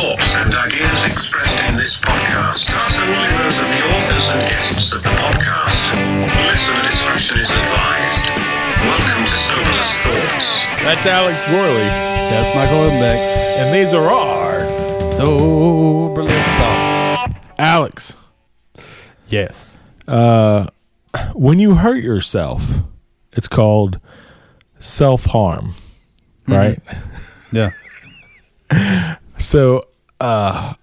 thoughts and ideas expressed in this podcast are solely those of the authors and guests of the podcast. Listener discretion is advised. Welcome to Soberless Thoughts. That's Alex Gorley, That's Michael Odenbeck. and these are our Soberless thoughts. Alex. Yes. Uh, when you hurt yourself, it's called self harm, right? Yeah. So, uh,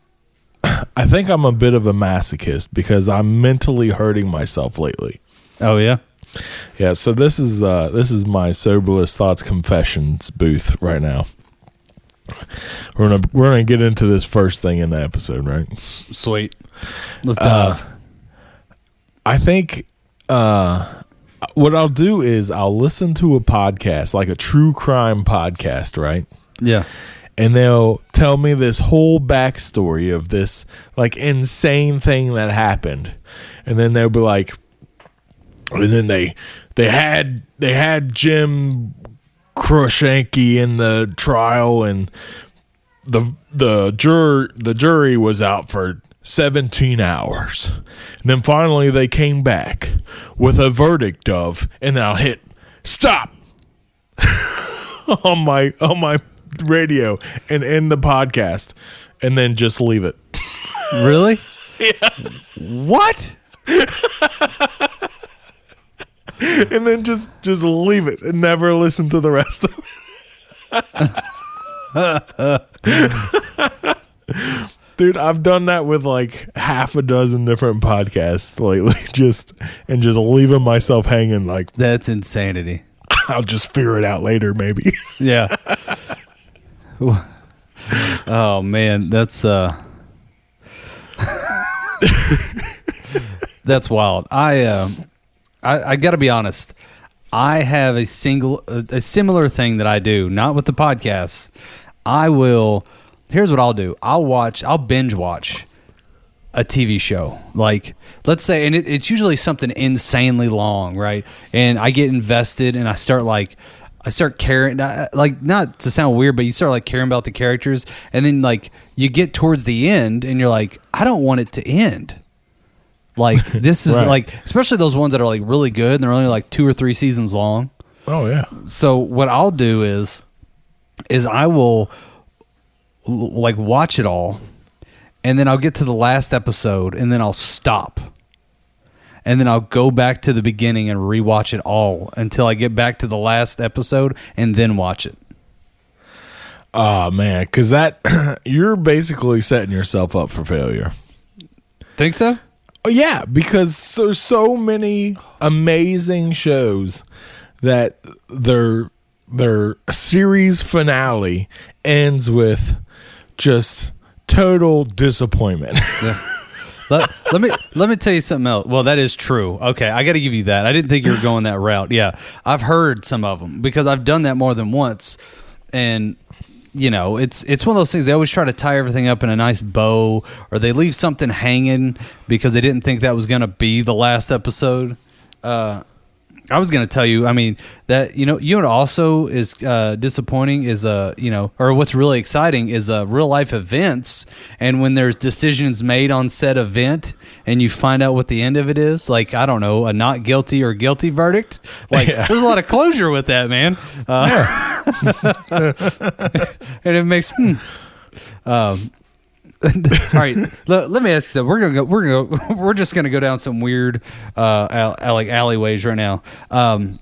I think I'm a bit of a masochist because I'm mentally hurting myself lately. Oh yeah. Yeah, so this is uh this is my soberless thoughts confessions booth right now. We're gonna we're gonna get into this first thing in the episode, right? Sweet. Let's Uh, dive. I think uh what I'll do is I'll listen to a podcast, like a true crime podcast, right? yeah. And they'll tell me this whole backstory of this like insane thing that happened. And then they'll be like and then they they had they had Jim Krushanky in the trial and the the jur the jury was out for 17 hours. And then finally they came back with a verdict of and I'll hit stop on oh my on my radio and end the podcast and then just leave it. Really? yeah. What? And then just just leave it and never listen to the rest of it. Dude, I've done that with like half a dozen different podcasts lately, just and just leaving myself hanging. Like That's insanity. I'll just figure it out later, maybe. Yeah. oh man, that's uh That's wild. I um I, I got to be honest. I have a single a, a similar thing that I do, not with the podcasts. I will Here's what I'll do. I'll watch I'll binge watch a TV show. Like, let's say, and it, it's usually something insanely long, right? And I get invested and I start like, I start caring, like, not to sound weird, but you start like caring about the characters. And then, like, you get towards the end and you're like, I don't want it to end. Like, this is Right. like, especially those ones that are like really good and they're only like two or three seasons long Oh yeah. so what I'll do is is I will like watch it all and then I'll get to the last episode and then I'll stop. And then I'll go back to the beginning and rewatch it all until I get back to the last episode and then watch it. Oh man, because that you're basically setting yourself up for failure. Think so? Oh yeah, because so so many amazing shows that their their series finale ends with just total disappointment. let, let me let me tell you something else. Well, that is true. Okay, I got to give you that. I didn't think you were going that route. Yeah, I've heard some of them because I've done that more than once, and you know, it's it's one of those things. They always try to tie everything up in a nice bow, or they leave something hanging because they didn't think that was going to be the last episode. Uh, I was going to tell you. I mean that you know you know what also is uh, disappointing is uh you know or what's really exciting is uh, real life events and when there's decisions made on said event and you find out what the end of it is like I don't know a not guilty or guilty verdict like Yeah. there's a lot of closure with that man uh, and it makes hmm. um all right let, let me ask you something. We're gonna go we're gonna go, we're just gonna go down some weird uh al- al- like alleyways right now. Um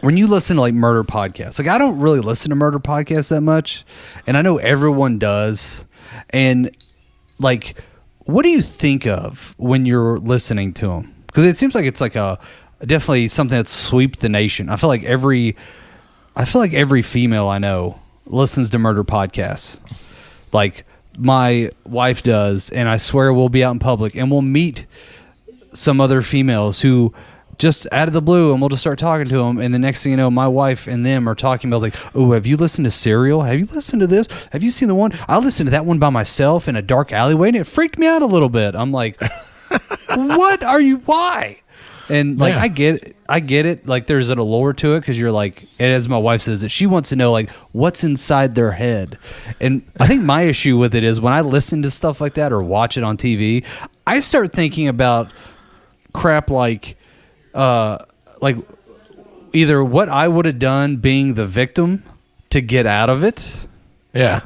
when you listen to like murder podcasts like i don't really listen to murder podcasts that much and i know everyone does. And like what do you think of when you're listening to them because it seems like it's like a definitely something that sweeps the nation. I feel like every i feel like every female i know listens to murder podcasts. Like my wife does and i swear we'll be out in public and we'll meet some other females who just out of the blue and we'll just start talking to them and the next thing you know my wife and them are talking about like oh have you listened to serial? Have you listened to this? Have you seen the one? I listened to that one by myself in a dark alleyway and it freaked me out a little bit. I'm like what are you why And like Yeah. I get I get it. Like there's an allure to it because you're like, and as my wife says, that she wants to know like what's inside their head. And I think my issue with it is when I listen to stuff like that or watch it on TV, I start thinking about crap like, uh, like either what I would have done being the victim to get out of it, Yeah.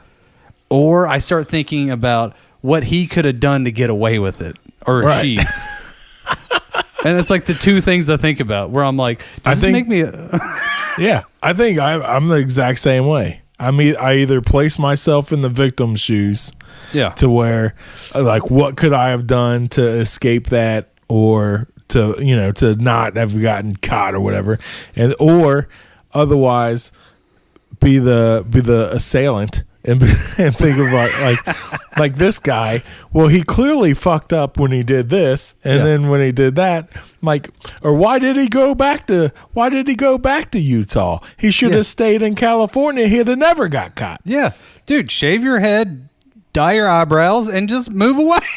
or I start thinking about what he could have done to get away with it, or Right. she. and it's like the two things I think about. Where I'm like, I does this think- make me? Yeah, I think I, I'm the exact same way. I mean, I either place myself in the victim's shoes yeah, to where, uh, like, what could I have done to escape that, or to you know to not have gotten caught or whatever, and or otherwise be the be the assailant and, and think of like like like this guy. Well, he clearly fucked up when he did this, and Yeah. then when he did that, like, or why did he go back to why did he go back to Utah? He should Yeah. have stayed in California. He'd have never got caught. yeah, dude, shave your head, dye your eyebrows, and just move away.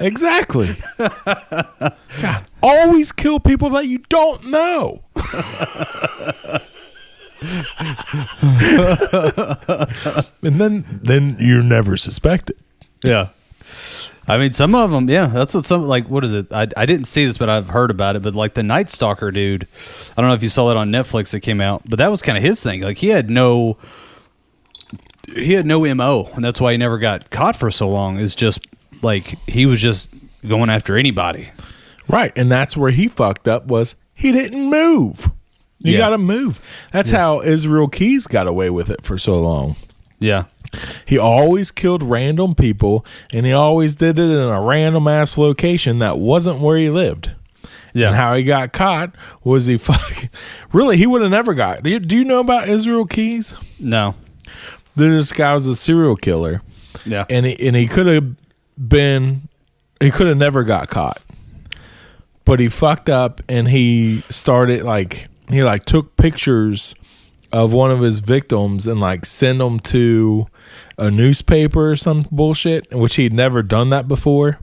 Exactly. God, always kill people that you don't know. and then then you're never suspected. Yeah. I mean, some of them, yeah, that's what some like. What is it? I, I didn't see this, but I've heard about it. But like the Night Stalker dude, I don't know if you saw that on Netflix that came out, but that was kind of his thing. Like he had no, he had no mo, and that's why he never got caught for so long. Is just like he was just going after anybody. Right, and that's where he fucked up was he didn't move. You Yeah. got to move. That's how Israel Keys got away with it for so long. Yeah, He always killed random people, and he always did it in a random ass location that wasn't where he lived. yeah. And how he got caught was he fucking really he would have never got. Do you, do you know about Israel Keys? no, This guy was a serial killer, yeah, and he, and he could have been he could have never got caught, but he fucked up and he started like he like took pictures of one of his victims and like send them to a newspaper or some bullshit, which he'd never done that before.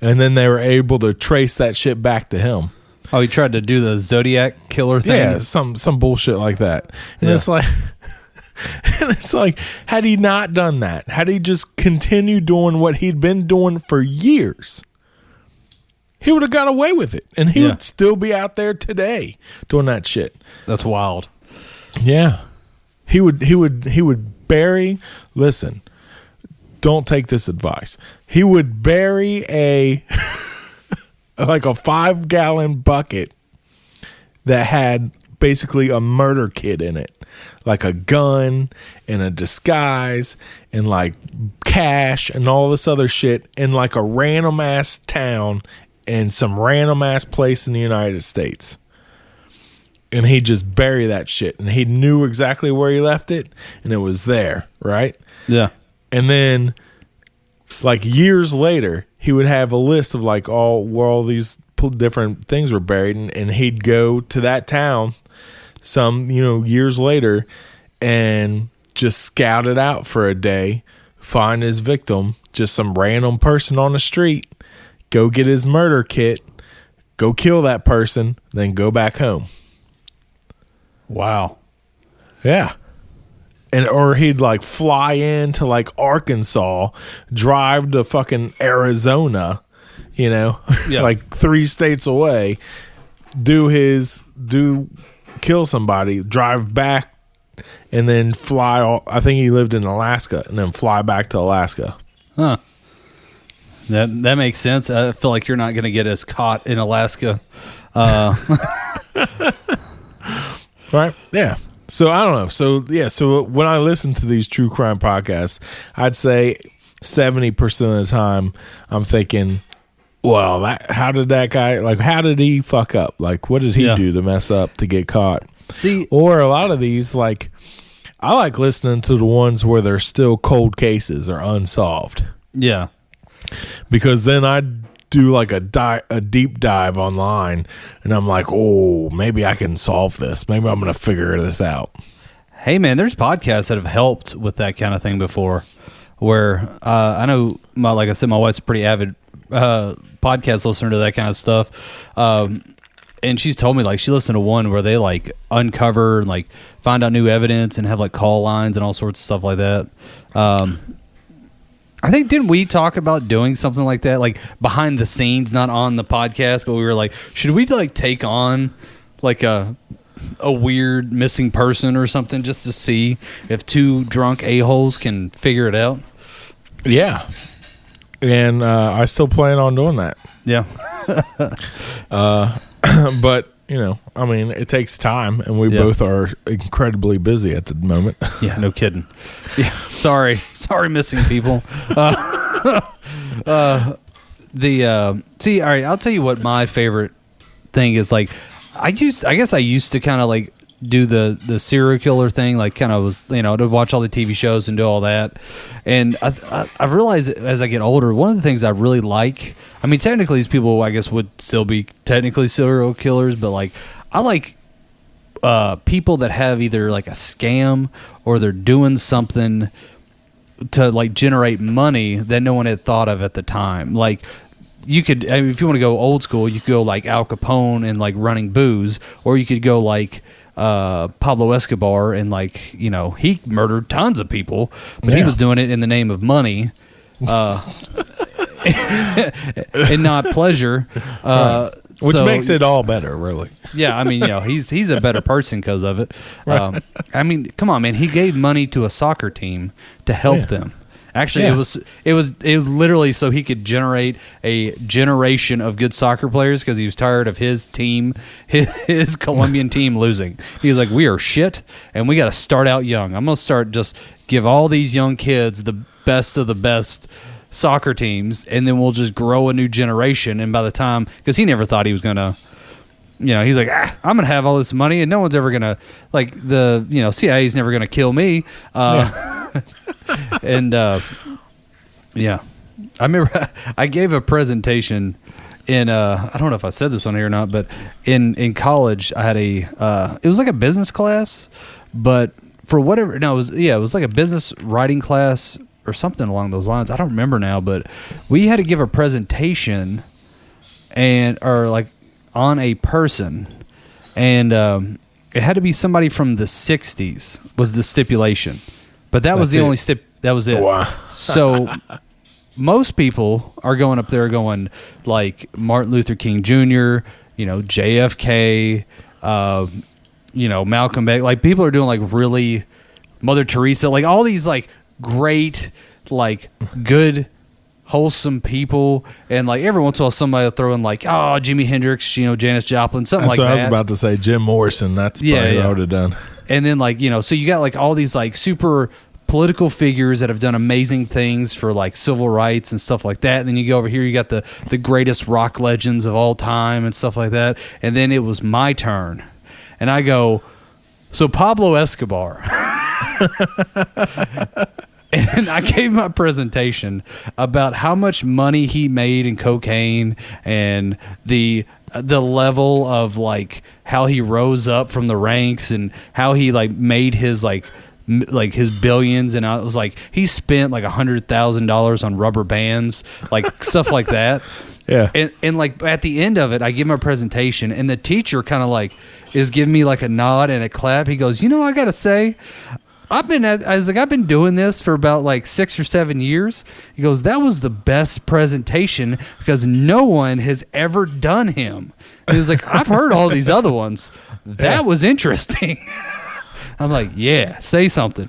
And then they were able to trace that shit back to him. Oh, he tried to do the Zodiac killer thing. Yeah, some some bullshit like that. And Yeah. it's like and it's like had he not done that, had he just continued doing what he'd been doing for years, he would have got away with it. And he Yeah. would still be out there today doing that shit. that's wild. Yeah. He would he would he would bury listen, don't take this advice. He would bury a like a 5 gallon bucket that had basically a murder kit in it. Like a gun and a disguise and like cash and all this other shit in like a random ass town in some random ass place in the United States. And he'd just bury that shit. And he knew exactly where he left it and it was there right? Yeah, and then like years later he would have a list of like all where all these different things were buried. And, and he'd go to that town some you know years later and just scout it out for a day find his victim just some random person on the street go get his murder kit go kill that person then go back home wow. Yeah. And or he'd like fly into like Arkansas, drive to fucking Arizona, you know, Yeah. like three states away, do his do kill somebody, drive back and then fly all, I think he lived in Alaska and then fly back to Alaska. Huh. That that makes sense. I feel like you're not going to get us caught in Alaska. Uh, Right? Yeah. So I don't know. So yeah, so when I listen to these true crime podcasts, I'd say 70% of the time I'm thinking, well, that how did that guy like how did he fuck up? Like what did he Yeah. do to mess up to get caught? see, Or a lot of these like I like listening to the ones where they're still cold cases or unsolved yeah, because then I do like a di- a deep dive online and I'm like, "Oh, maybe I can solve this. Maybe I'm going to figure this out." hey man, there's podcasts that have helped with that kind of thing before. Where uh, I know, my like I said, my wife's a pretty avid uh, podcast listener to that kind of stuff. Um, and she's told me like she listened to one where they like uncover and like find out new evidence and have like call lines and all sorts of stuff like that. Um, I think didn't we talk about doing something like that, like behind the scenes, not on the podcast, but we were like, should we like take on like a a weird missing person or something just to see if two drunk a holes can figure it out? Yeah. And uh, I still plan on doing that. Yeah, but, you know, I mean, it takes time, and we Yeah. both are incredibly busy at the moment. yeah, no kidding. Yeah, sorry, sorry, missing people. Uh, uh, the uh, see, all right, I'll tell you what my favorite thing is. Like, I used, I guess, I used to kind of like do the the serial killer thing. Like, kind of was, you know, to watch all the TV shows and do all that. And I, I, I've realized as I get older, one of the things I really like. I mean, technically, these people, I guess, would still be technically serial killers, but like, I like uh, people that have either like a scam or they're doing something to like generate money that no one had thought of at the time. Like you could, I mean, if you want to go old school, you could go like Al Capone and like running booze, or you could go like uh, Pablo Escobar and like you know he murdered tons of people, but he was doing it in the name of money. Uh, and not pleasure, uh, Which so- makes it all better, really. yeah, I mean, you know, he's he's a better person because of it. Um, I mean, come on, man. He gave money to a soccer team to help Yeah. them. Actually, Yeah. it was it was it was literally so he could generate a generation of good soccer players because he was tired of his team, his, his Colombian team losing. He was like, "We are shit, and we got to start out young. I'm gonna start just give all these young kids the best of the best." soccer teams and then we'll just grow a new generation and by the time because he never thought he was gonna you know, he's like, ah, I'm gonna have all this money, and no one's ever gonna like the you know CIA's never gonna kill me. Uh, and uh, yeah, I remember I gave a presentation in uh, I don't know if I said this on here or not, but in in college I had a uh, it was like a business class, but for whatever no it was yeah it was like a business writing class or something along those lines. I don't remember now, but we had to give a presentation and or like on a person. And um, it had to be somebody from the 60s was the stipulation but that was That's the it. only step. that was it Wow. so most people are going up there going like martin luther king jr you know jfk uh, you know malcolm x like people are doing like really mother teresa like all these like great like good wholesome people and like every once in a while somebody will throw in like oh jimi hendrix you know janis joplin something That's like that I was about to say. Jim Morrison. That's Yeah, probably what yeah. I would have done. and then like you know so you got like all these like super political figures that have done amazing things for like civil rights and stuff like that and then you go over here you got the the greatest rock legends of all time and stuff like that and then it was my turn and i go so pablo escobar and I gave my presentation about how much money he made in cocaine and the the level of like how he rose up from the ranks and how he like made his like m- like his billions and I was like he spent like a hundred thousand dollars on rubber bands like stuff like that Yeah. and, and like at the end of it, I give him a presentation, and the teacher kind of like is giving me like a nod and a clap. He goes, "You know, I gotta say, I've been I was like I've been doing this for about like six or seven years." He goes, "That was the best presentation because no one has ever done him." He was like, "I've heard all these other ones. That was interesting." I'm like, "Yeah, say something."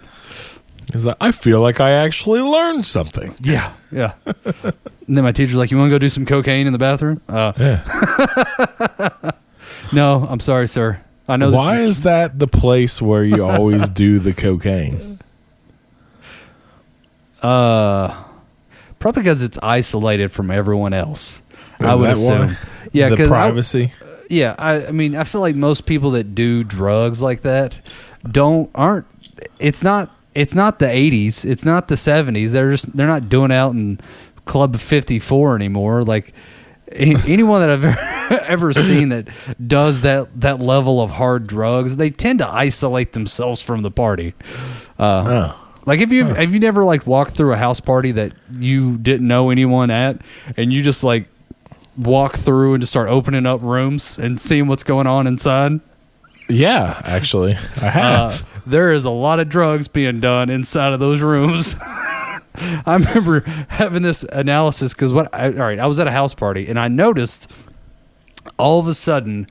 He's like, I feel like I actually learned something. Yeah, yeah. and then my teacher's like, "You want to go do some cocaine in the bathroom?" Uh, Yeah. no, I'm sorry, sir. I know. This Why is, is that the place where you always do the cocaine? uh, probably because it's isolated from everyone else. Is I would assume. why? Yeah, the 'cause I- privacy. yeah, I, I mean, I feel like most people that do drugs like that don't aren't. It's not. It's not the '80s. It's not the '70s. They're just. They're not doing out in Club 54 anymore. Like any, anyone that I've ever, ever seen that does that that level of hard drugs, they tend to isolate themselves from the party. Uh, Oh. Like if you have you never like walked through a house party that you didn't know anyone at, and you just like walk through and just start opening up rooms and seeing what's going on inside? Yeah, actually, I have. Uh, there is a lot of drugs being done inside of those rooms. I remember having this analysis because what? I, all right, I was at a house party and I noticed all of a sudden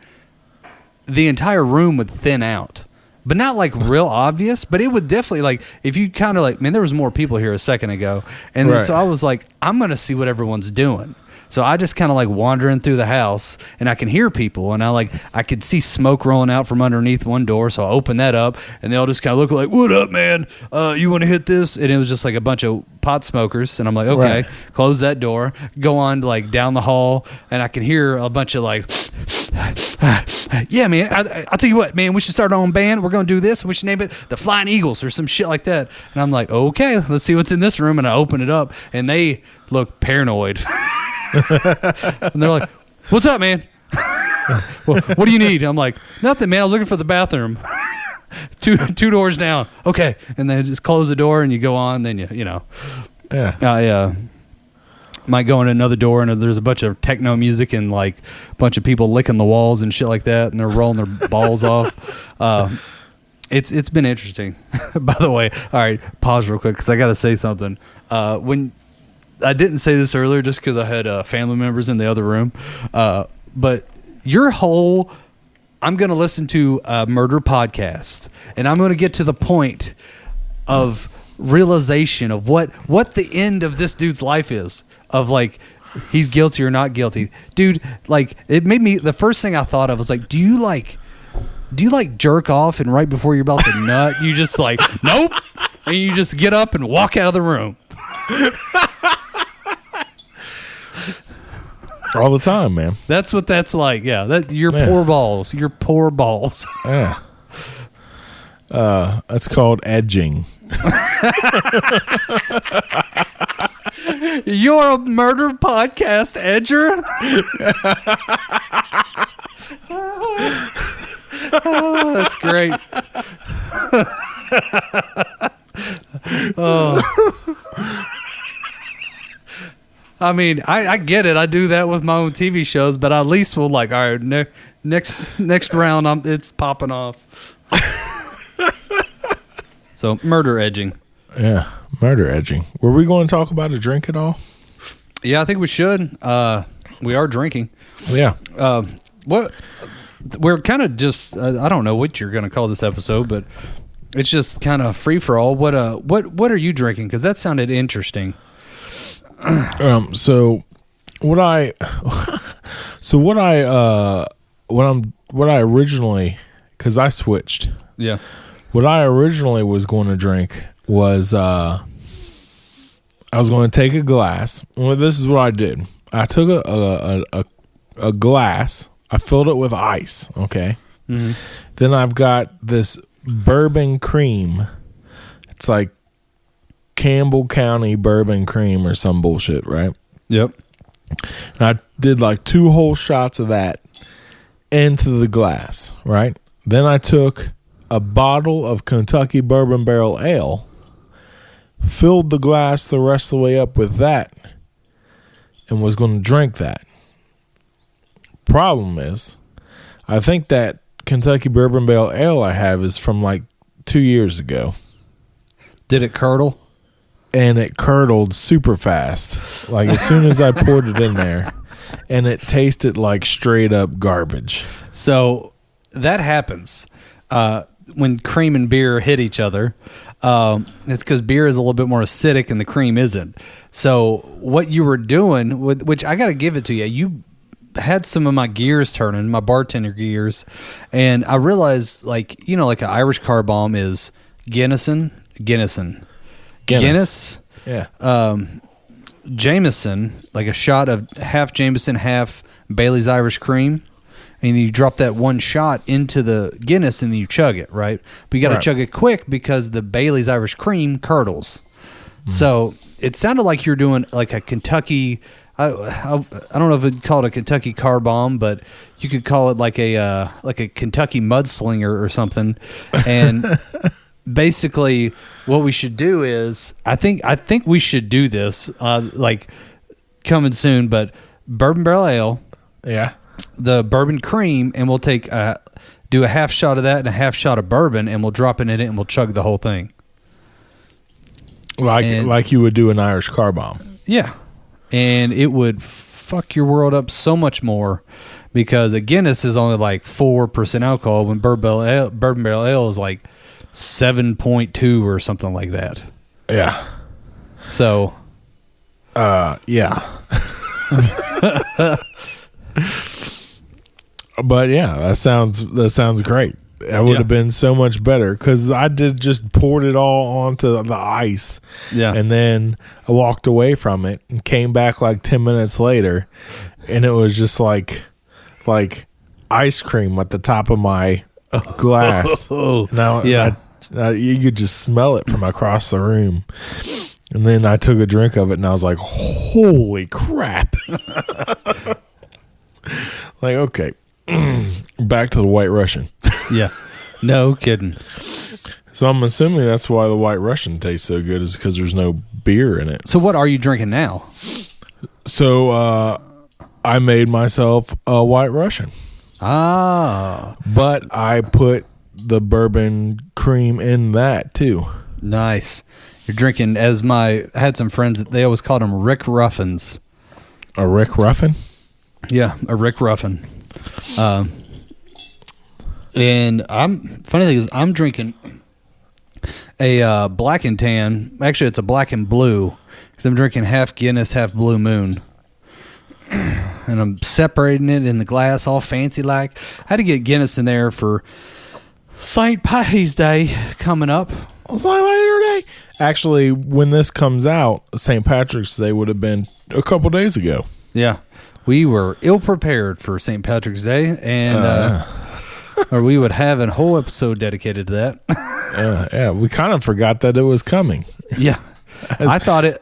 the entire room would thin out. But not like real obvious, but it would definitely like if you kind of like, man, there was more people here a second ago, and then Right. so I was like, I'm gonna see what everyone's doing. So I just kind of like wandering through the house, and I can hear people, and I like I could see smoke rolling out from underneath one door. So I open that up, and they all just kind of look like, "What up, man? Uh, you want to hit this?" And it was just like a bunch of pot smokers, and I'm like, "Okay." Right. Close that door, go on like down the hall, and I can hear a bunch of like, "Yeah, man. I, I'll tell you what, man. We should start our own band. We're gonna do this. We should name it the Flying Eagles or some shit like that." And I'm like, "Okay, let's see what's in this room." And I open it up, and they look paranoid. and they're like, "What's up, man? well, what do you need?" I'm like, "Nothing, man. I was looking for the bathroom." two two doors down. Okay, and then just close the door, and you go on. Then you you know, yeah, I uh, might go in another door, and there's a bunch of techno music and like a bunch of people licking the walls and shit like that, and they're rolling their balls off. Uh, it's it's been interesting. By the way, all right, pause real quick because I got to say something. Uh, when I didn't say this earlier, just because I had uh, family members in the other room, uh, but your whole I'm going to listen to a murder podcast, and I'm going to get to the point of realization of what what the end of this dude's life is of like he's guilty or not guilty. Dude like it made me the first thing i thought of was like do you like do you like jerk off and right before you're about to nut you just like nope and you just get up and walk out of the room all the time, man. that's what that's like yeah that your Yeah. poor balls your poor balls Yeah. Uh, that's called edging. you're a murder podcast edger Oh, that's great oh I mean, I, I get it. I do that with my own TV shows, but I at least will like, all right, ne- next next round, I'm it's popping off. so murder edging. Yeah, murder edging. Were we going to talk about a drink at all? Yeah, I think we should. Uh, we are drinking. Yeah. Uh, what we're kind of just uh, I don't know what you're going to call this episode, but it's just kind of free for all. What uh what what are you drinking? Because that sounded interesting. Um. So, what I, so what I, uh, what I'm, what I originally, because I switched. Yeah. What I originally was going to drink was, uh, I was going to take a glass. Well, this is what I did. I took a a a, a, glass. I filled it with ice. Okay. Mhm. Then I've got this bourbon cream. It's like Campbell County bourbon cream or some bullshit, right? Yep. And I did like two whole shots of that into the glass, right? Then I took a bottle of Kentucky Bourbon Barrel Ale, filled the glass the rest of the way up with that, and was going to drink that. Problem is, I think that Kentucky Bourbon Barrel Ale I have is from like two years ago. Did it curdle? And it curdled super fast. Like as soon as I poured it in there, and it tasted like straight up garbage. So that happens uh, when cream and beer hit each other. Um, it's because beer is a little bit more acidic and the cream isn't. So what you were doing, with, which I got to give it to you, you had some of my gears turning, my bartender gears, and I realized, like you know, like an Irish car bomb is Guinnesson, Guinnesson, Guinness Yeah. um, Jameson, like a shot of half Jameson, half Bailey's Irish cream. And you drop that one shot into the Guinness and then you chug it, right? But you got to Right. chug it quick because the Bailey's Irish cream curdles. So it sounded like you're doing like a Kentucky. I, I, I don't know if it'd call it a Kentucky car bomb, but you could call it like a uh, like a Kentucky mudslinger or something. And basically what we should do is I think I think we should do this uh, like coming soon, but bourbon barrel ale, Yeah. the bourbon cream, and we'll take a, do a half shot of that and a half shot of bourbon, and we'll drop it in it and we'll chug the whole thing. Like And- like you would do an Irish car bomb. Yeah, and it would fuck your world up so much more because a Guinness is only like four percent alcohol when bourbon barrel ale, bourbon barrel ale is like seven point two or something like that. Yeah. So Uh, yeah. but yeah, that sounds that sounds great. That would Yeah. have been so much better because I did just poured it all onto the ice, yeah, and then I walked away from it and came back like ten minutes later, and it was just like like ice cream at the top of my glass. oh Now, yeah. I, I- you could just smell it from across the room. And then I took a drink of it, and I was like, "Holy crap!" like, okay, back to the White Russian. yeah, no kidding. So I'm assuming that's why the White Russian tastes so good, is because there's no beer in it. So what are you drinking now? So uh, I made myself a White Russian, Ah, but I put the bourbon cream in that too. nice. You're drinking as my I had some friends they always called them Rick Ruffins. A Rick Ruffin. Yeah, a Rick Ruffin. Um, and I'm funny thing is I'm drinking a uh, black and tan. Actually, it's a black and blue because I'm drinking half Guinness, half Blue Moon, and I'm separating it in the glass, all fancy like. I had to get Guinness in there for St. Patty's Day coming up. Like later day. Actually, when this comes out, St. Patrick's Day would have been a couple days ago. Yeah, we were ill prepared for St. Patrick's Day, and uh, or we would have a whole episode dedicated to that. Yeah, yeah. We kind of forgot that it was coming. Yeah, I thought it.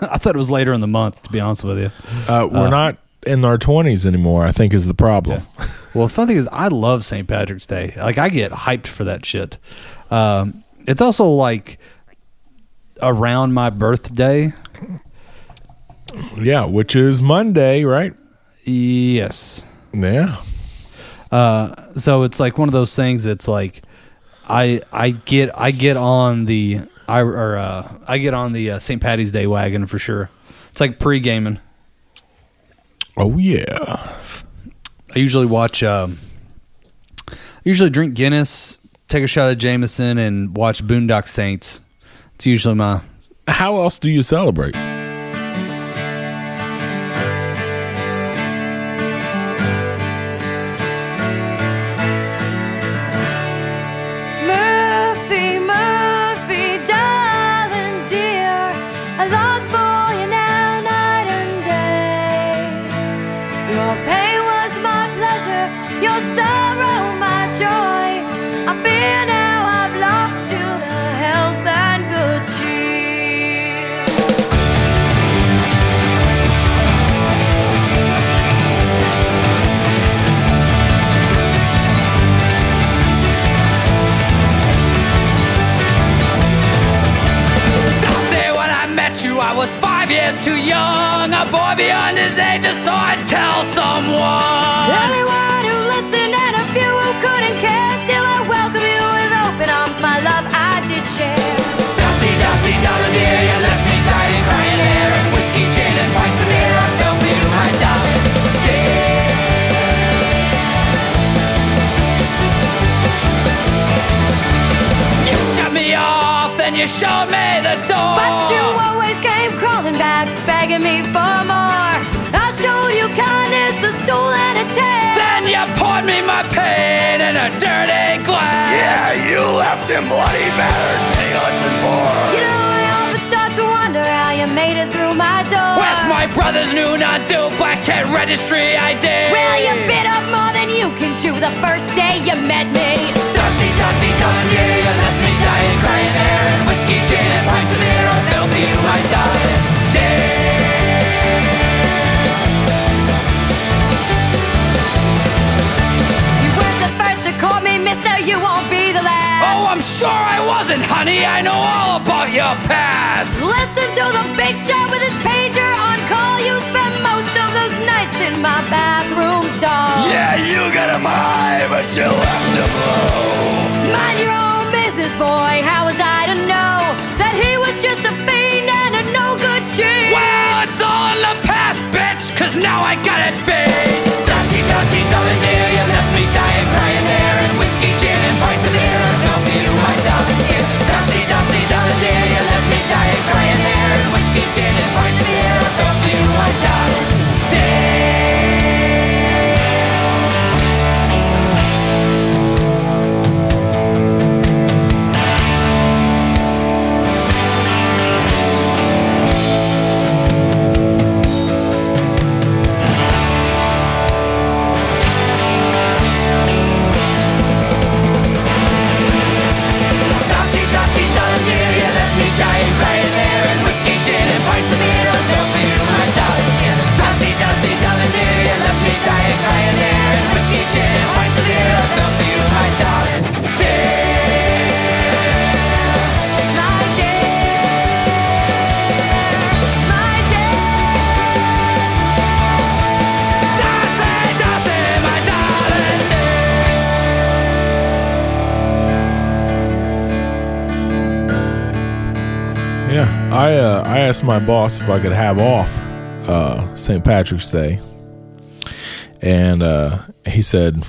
I thought it was later in the month. To be honest with you. Uh, we're not in our twenties anymore. I think is the problem. Well, the fun thing is, I love St. Patrick's Day. Like, I get hyped for that shit. Um, it's also like around my birthday. Yeah, which is Monday, right? Yes. Yeah. Uh, so it's like one of those things. that's like, I I get I get on the I or uh, I get on the uh, St. Patty's Day wagon for sure. It's like pre gaming. Oh yeah. I usually watch. Um, I usually drink Guinness, take a shot of Jameson, and watch Boondock Saints. It's usually my. How else do you celebrate? But you left him low. Mind your own business, boy. How was I to know that he was just a fiend and a no good cheat? Well, it's all in the past, bitch, cause now I got it big. I uh, I asked my boss if I could have off uh, St. Patrick's Day, and uh, he said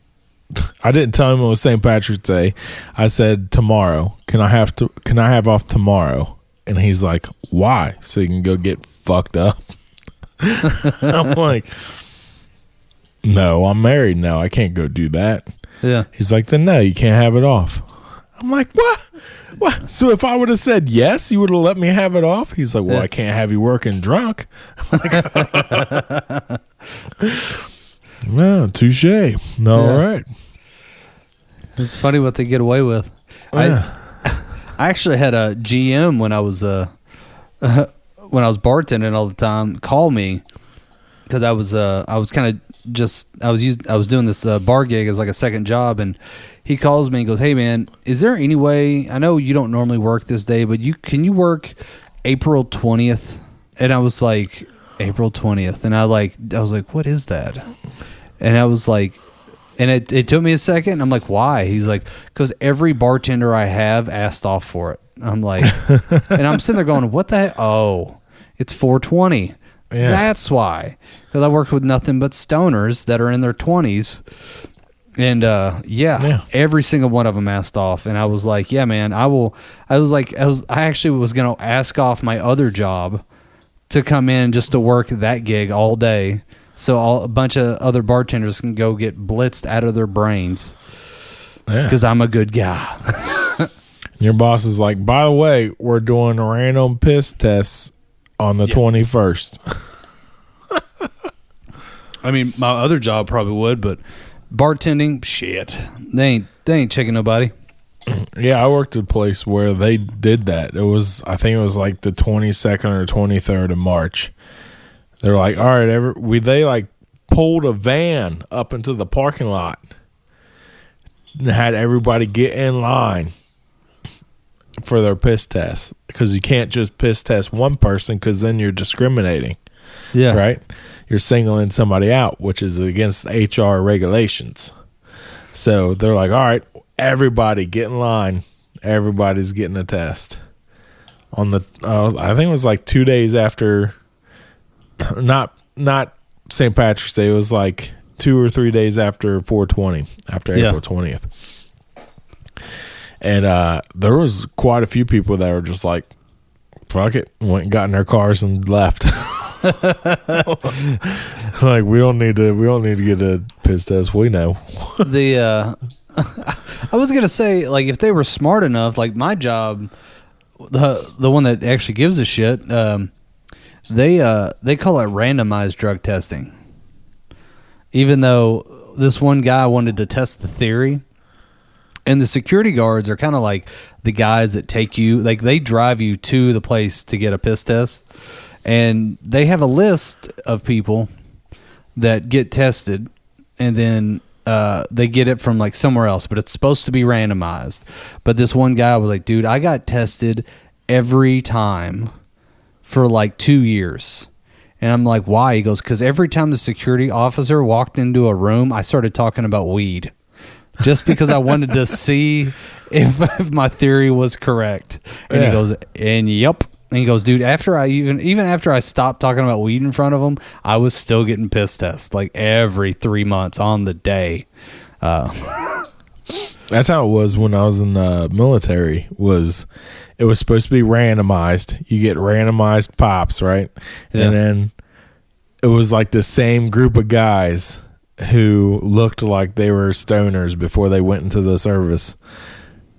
I didn't tell him it was St. Patrick's Day. I said tomorrow. Can I have to? Can I have off tomorrow? And he's like, "Why? So you can go get fucked up." I'm like, "No, I'm married now. I can't go do that." Yeah. He's like, then no, you can't have it off. I'm like, what? What? So if I would have said yes, you would have let me have it off? He's like, well, I can't have you working drunk. I'm like, well, touche. All Yeah. right. It's funny what they get away with. Yeah. I I actually had a GM when I was uh when I was bartending all the time call me because I was uh I was kind of just I was used I was doing this uh, bar gig as like a second job and he calls me and goes hey man is there any way I know you don't normally work this day but you can you work April twentieth and I was like April twentieth and I like I was like what is that and I was like and it, it took me a second. I'm like, why? He's like, because every bartender I have asked off for it. I'm like, and I'm sitting there going, what the heck? Oh, it's 420. Yeah. That's why. Because I work with nothing but stoners that are in their 20s. And uh, yeah, Yeah. every single one of them asked off. And I was like, yeah, man, I will. I was like, I was, I actually was going to ask off my other job to come in just to work that gig all day. So all, a bunch of other bartenders can go get blitzed out of their brains Yeah. because I'm a good guy. Your boss is like, by the way, we're doing random piss tests on the 21st. I mean, my other job probably would, but bartending, shit, they ain't they ain't checking nobody. Yeah, I worked at a place where they did that. It was, I think it was like the 22nd or 23rd of March. They're like, all right, every, we, they like pulled a van up into the parking lot and had everybody get in line for their piss test because you can't just piss test one person because then you're discriminating, Yeah, right? You're singling somebody out, which is against HR regulations. So they're like, all right, everybody get in line. Everybody's getting a test. On the, uh, I think it was like two days after, not not St. Patrick's Day. It was like two or three days after 420, after Yeah. April 20th. And uh, there was quite a few people that were just like, fuck it, went and got in their cars and left. like we don't need to, we don't need to get a piss test. We know. the uh, I was gonna say like if they were smart enough, like my job, the the one that actually gives a shit, um, they uh they call it randomized drug testing. Even though this one guy wanted to test the theory, and the security guards are kind of like the guys that take you, like they drive you to the place to get a piss test, and they have a list of people that get tested and then uh, they get it from like somewhere else, but it's supposed to be randomized. But this one guy was like, dude, I got tested every time for like two years. And I'm like, why? He goes, because every time the security officer walked into a room, I started talking about weed. Just because I wanted to see if, if my theory was correct. And Yeah. he goes, and yep. And he goes, dude, after I even even after I stopped talking about weed in front of him, I was still getting piss tests like every three months on the day. Uh, That's how it was when I was in the military. Was it was supposed to be randomized? You get randomized pops, right? Yeah. And then it was like the same group of guys who looked like they were stoners before they went into the service.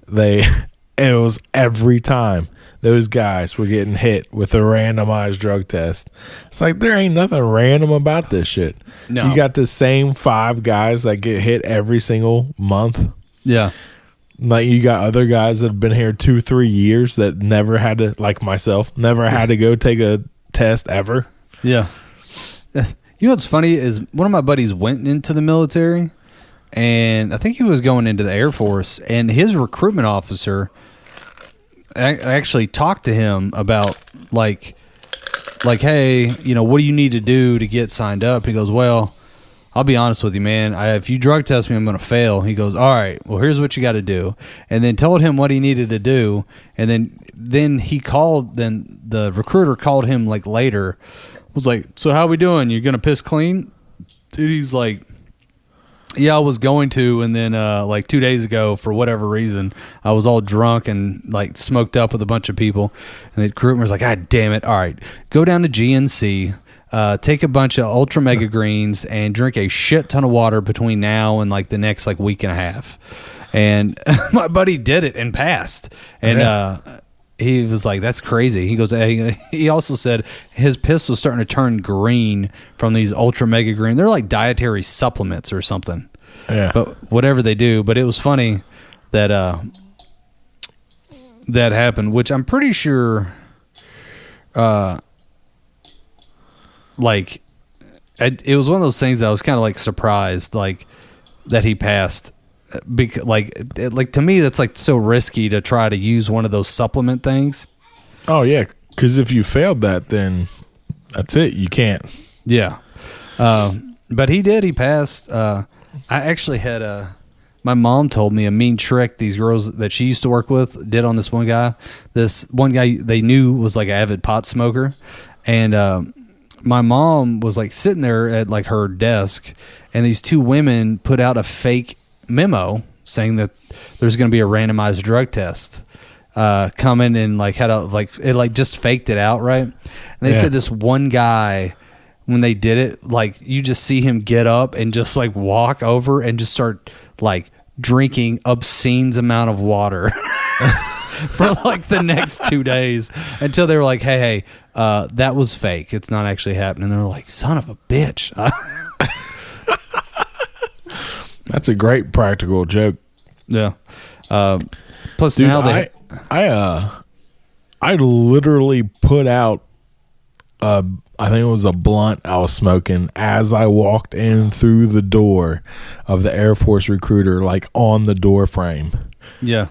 They it was every time those guys were getting hit with a randomized drug test. It's like there ain't nothing random about this shit. No. You got the same five guys that get hit every single month. Yeah. Like you got other guys that have been here two, three years that never had to, like myself, never had to go take a test ever. Yeah. You know what's funny is one of my buddies went into the military, and I think he was going into the Air Force, and his recruitment officer ac- actually talked to him about like, like, hey, you know, what do you need to do to get signed up? He goes, well. I'll be honest with you, man. I, if you drug test me, I'm going to fail. He goes, all right. Well, here's what you got to do, and then told him what he needed to do, and then then he called. Then the recruiter called him like later, was like, so how we doing? You're gonna piss clean? Dude, he's like, yeah, I was going to, and then uh, like two days ago, for whatever reason, I was all drunk and like smoked up with a bunch of people, and the recruiter was like, God damn it! All right, go down to GNC. Uh, take a bunch of ultra mega greens and drink a shit ton of water between now and like the next like week and a half. And my buddy did it and passed. And Yeah. uh, he was like, "That's crazy." He goes. He also said his piss was starting to turn green from these ultra mega green. They're like dietary supplements or something Yeah. but whatever they do. But it was funny that uh, that happened, which I'm pretty sure, uh, like, it, it was one of those things that I was kind of like surprised, like that he passed. Because like it, like to me that's like so risky to try to use one of those supplement things. oh yeah, because if you failed that, then that's it. You can't. Yeah. Um, but he did. He passed. Uh, I actually had a. My mom told me a mean trick these girls that she used to work with did on this one guy. This one guy they knew was like an avid pot smoker, and um, my mom was like sitting there at like her desk, and these two women put out a fake memo saying that there's going to be a randomized drug test uh, coming and like had a like it like just faked it out right, and they Yeah. said this one guy when they did it, like you just see him get up and just like walk over and just start like drinking obscene amount of water for like the next two days until they were like, "Hey, hey, uh, that was fake. It's not actually happening." They were like, "Son of a bitch." That's a great practical joke. yeah. Um, plus Dude, now they I, I, uh, I literally put out, uh, I think it was a blunt I was smoking as I walked in through the door of the Air Force recruiter, like on the door frame, yeah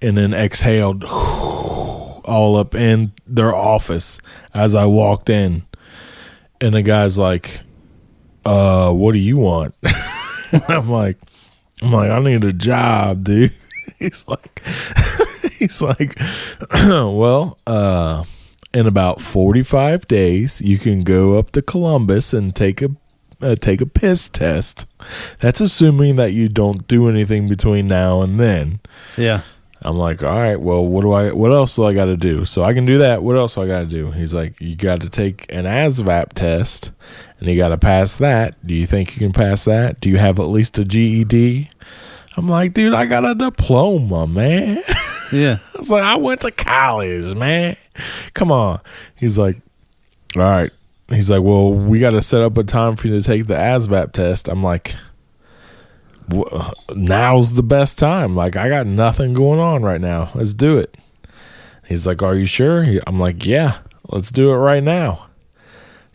and then exhaled all up in their office as I walked in. And the guy's like, uh, what do you want? I'm like, I'm like, I need a job, dude. He's like, he's like, well, uh, in about 45 days, you can go up to Columbus and take a uh, take a piss test. That's assuming that you don't do anything between now and then. yeah I'm like, all right, well, what do I, what else do I got to do? So I can do that. What else do I got to do? He's like, you got to take an ASVAB test and you got to pass that. Do you think you can pass that? Do you have at least a GED? I'm like, dude, I got a diploma, man. yeah I was like, I went to college, man. Come on. He's like, all right. He's like, well, we got to set up a time for you to take the ASVAB test. I'm like, now's the best time. Like, I got nothing going on right now. Let's do it. He's like, are you sure? I'm like, yeah, let's do it right now.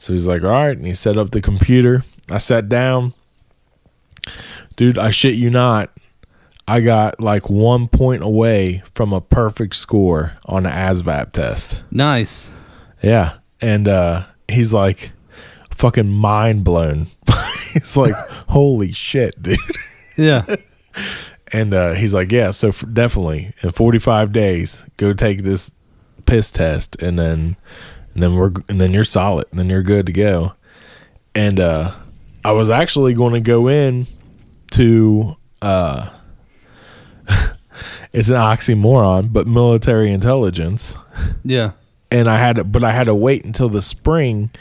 So he's like, all right. And he set up the computer. I sat down. Dude, I shit you not. I got like one point away from a perfect score on the ASVAB test. nice Yeah. And uh he's like fucking mind blown. he's like, "Holy shit, dude!" Yeah. And uh, he's like, "Yeah, so f definitely in 45 days, go take this piss test, and then and then we're and then you're solid, and then you're good to go." And uh, I was actually going to go in to uh, it's an oxymoron, but military intelligence Yeah. and I had to, but I had to wait until the spring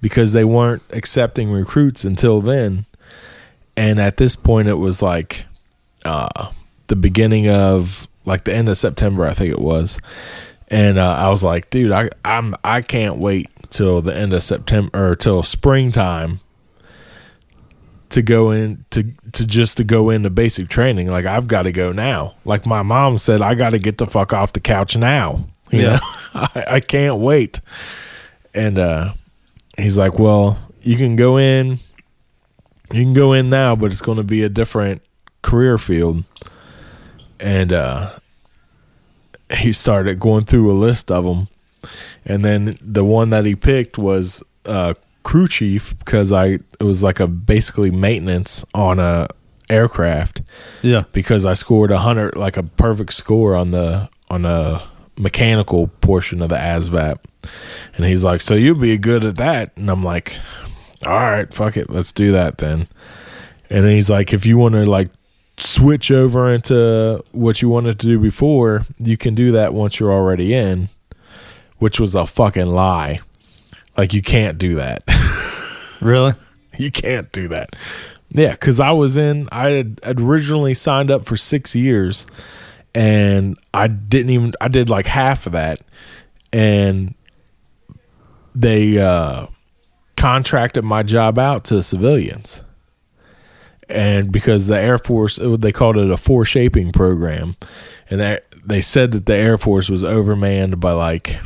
because they weren't accepting recruits until then. And at this point, it was like uh, the beginning of like the end of September, I think it was. And uh, I was like, dude, I I'm I can't wait till the end of September or till springtime to go in to to just to go into basic training. Like I've got to go now. Like my mom said, I got to get the fuck off the couch now. You Yeah. know? I, I can't wait. And uh, he's like, well, you can go in, you can go in now, but it's going to be a different career field. And uh, he started going through a list of them, and then the one that he picked was uh, crew chief because I it was like a basically maintenance on a aircraft Yeah. because I scored a hundred, like a perfect score on the on a mechanical portion of the ASVAB. And he's like, "So you'll be good at that?" And I'm like, "All right, fuck it, let's do that then." And then he's like, "If you want to like switch over into what you wanted to do before, you can do that once you're already in," which was a fucking lie. Like you can't do that. Really? you can't do that. Yeah, because I was in. I had originally signed up for six years, and I didn't even. I did like half of that, and they uh, contracted my job out to civilians. And because the Air Force, they called it a force shaping program, and they they said that the Air Force was overmanned by like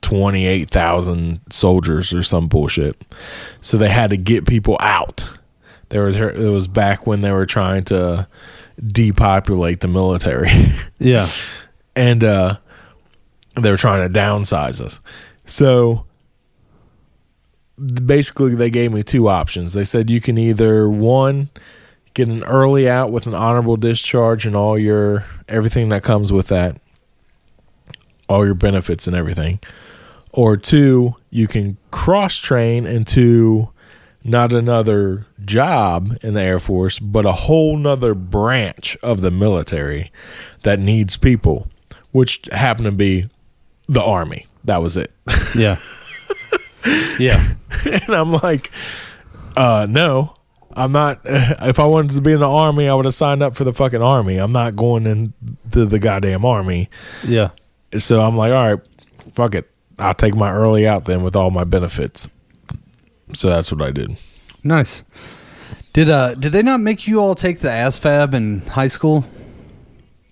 twenty eight thousand soldiers or some bullshit so they had to get people out. There was it was back when they were trying to depopulate the military, Yeah. and uh, they were trying to downsize us. So basically, they gave me two options. They said you can either one get an early out with an honorable discharge and all your everything that comes with that, all your benefits and everything, or two, you can cross train into not another job in the Air Force, but a whole nother branch of the military that needs people, which happened to be the Army. That was it. Yeah. yeah. and I'm like, uh, no, I'm not. If I wanted to be in the Army, I would have signed up for the fucking Army. I'm not going into the goddamn Army. Yeah. So I'm like, all right, fuck it. I'll take my early out then with all my benefits. So that's what I did. Nice. Did uh did they not make you all take the ASVAB in high school?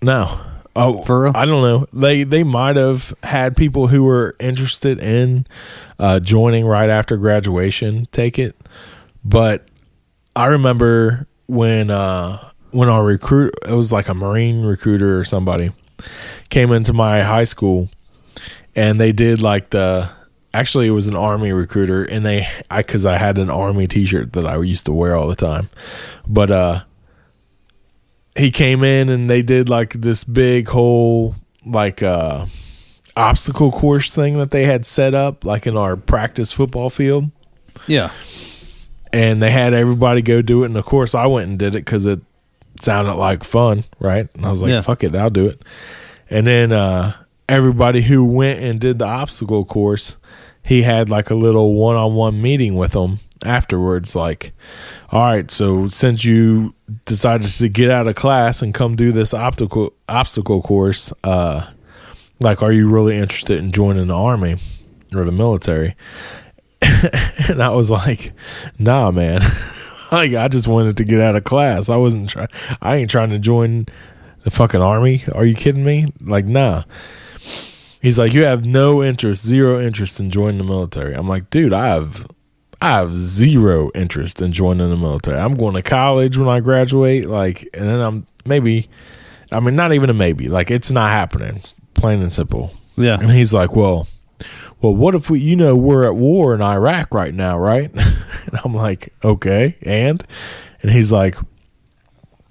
No. Oh, For real? I don't know. They they might have had people who were interested in uh, joining right after graduation take it, but I remember when uh, when our recruit it was like a Marine recruiter or somebody came into my high school, and they did like the actually it was an Army recruiter, and they I because I had an Army T-shirt that I used to wear all the time, but uh he came in and they did like this big whole like uh obstacle course thing that they had set up like in our practice football field Yeah. and they had everybody go do it and of course I went and did it cuz it sounded like fun right and I was like Yeah. fuck it I'll do it and then uh everybody who went and did the obstacle course he had like a little one-on-one meeting with them afterwards like all right so since you decided to get out of class and come do this optical obstacle course uh like are you really interested in joining the army or the military? And i was like nah man. Like i just wanted to get out of class. I wasn't trying i ain't trying to join the fucking army. Are you kidding me? Like nah. He's like you have no interest zero interest in joining the military. I'm like dude i have I have zero interest in joining the military. I'm going to college when I graduate, like, and then I'm maybe, I mean, not even a maybe, like, it's not happening, plain and simple. Yeah. And he's like, well, well, what if we, you know, we're at war in Iraq right now, right? and I'm like, okay, and and he's like,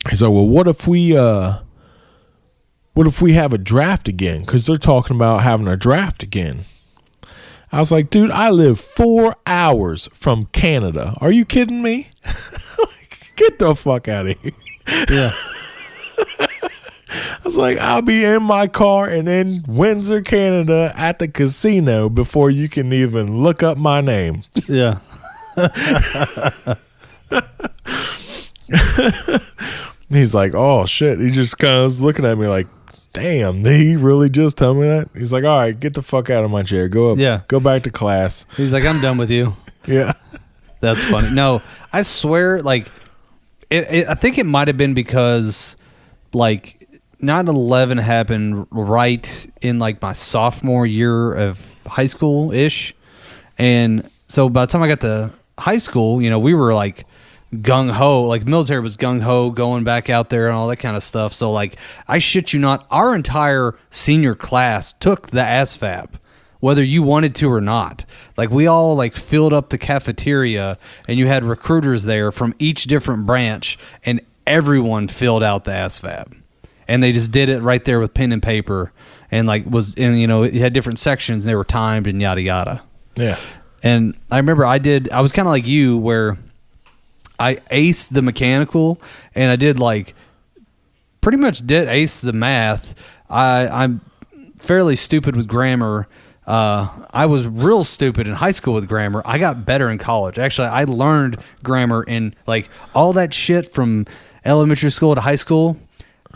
he's like, well, what if we, uh, what if we have a draft again? Because they're talking about having a draft again. I was like, dude, I live four hours from Canada. Are you kidding me? Get the fuck out of here. Yeah. I was like, I'll be in my car and in Windsor, Canada at the casino before you can even look up my name. Yeah. He's like, oh shit. He just kind of was looking at me like, damn, did he really just tell me that? He's like, all right, get the fuck out of my chair. Go up. Yeah. Go back to class. He's like, I'm done with you. Yeah. That's funny. No, I swear, like, it, it, I think it might have been because, like, 9 11 happened right in, like, my sophomore year of high school ish. And so by the time I got to high school, you know, we were like gung ho, like, military was gung ho going back out there and all that kind of stuff. So, like, I shit you not, our entire senior class took the ASVAB whether you wanted to or not. Like we all like filled up the cafeteria and you had recruiters there from each different branch and everyone filled out the ASVAB. And they just did it right there with pen and paper and like was and you know, it had different sections and they were timed and yada yada. Yeah. And I remember I did I was kind of like you where I aced the mechanical and I did like pretty much did ace the math. I I'm fairly stupid with grammar. Uh, I was real stupid in high school with grammar. I got better in college. Actually, I learned grammar in like all that shit from elementary school to high school.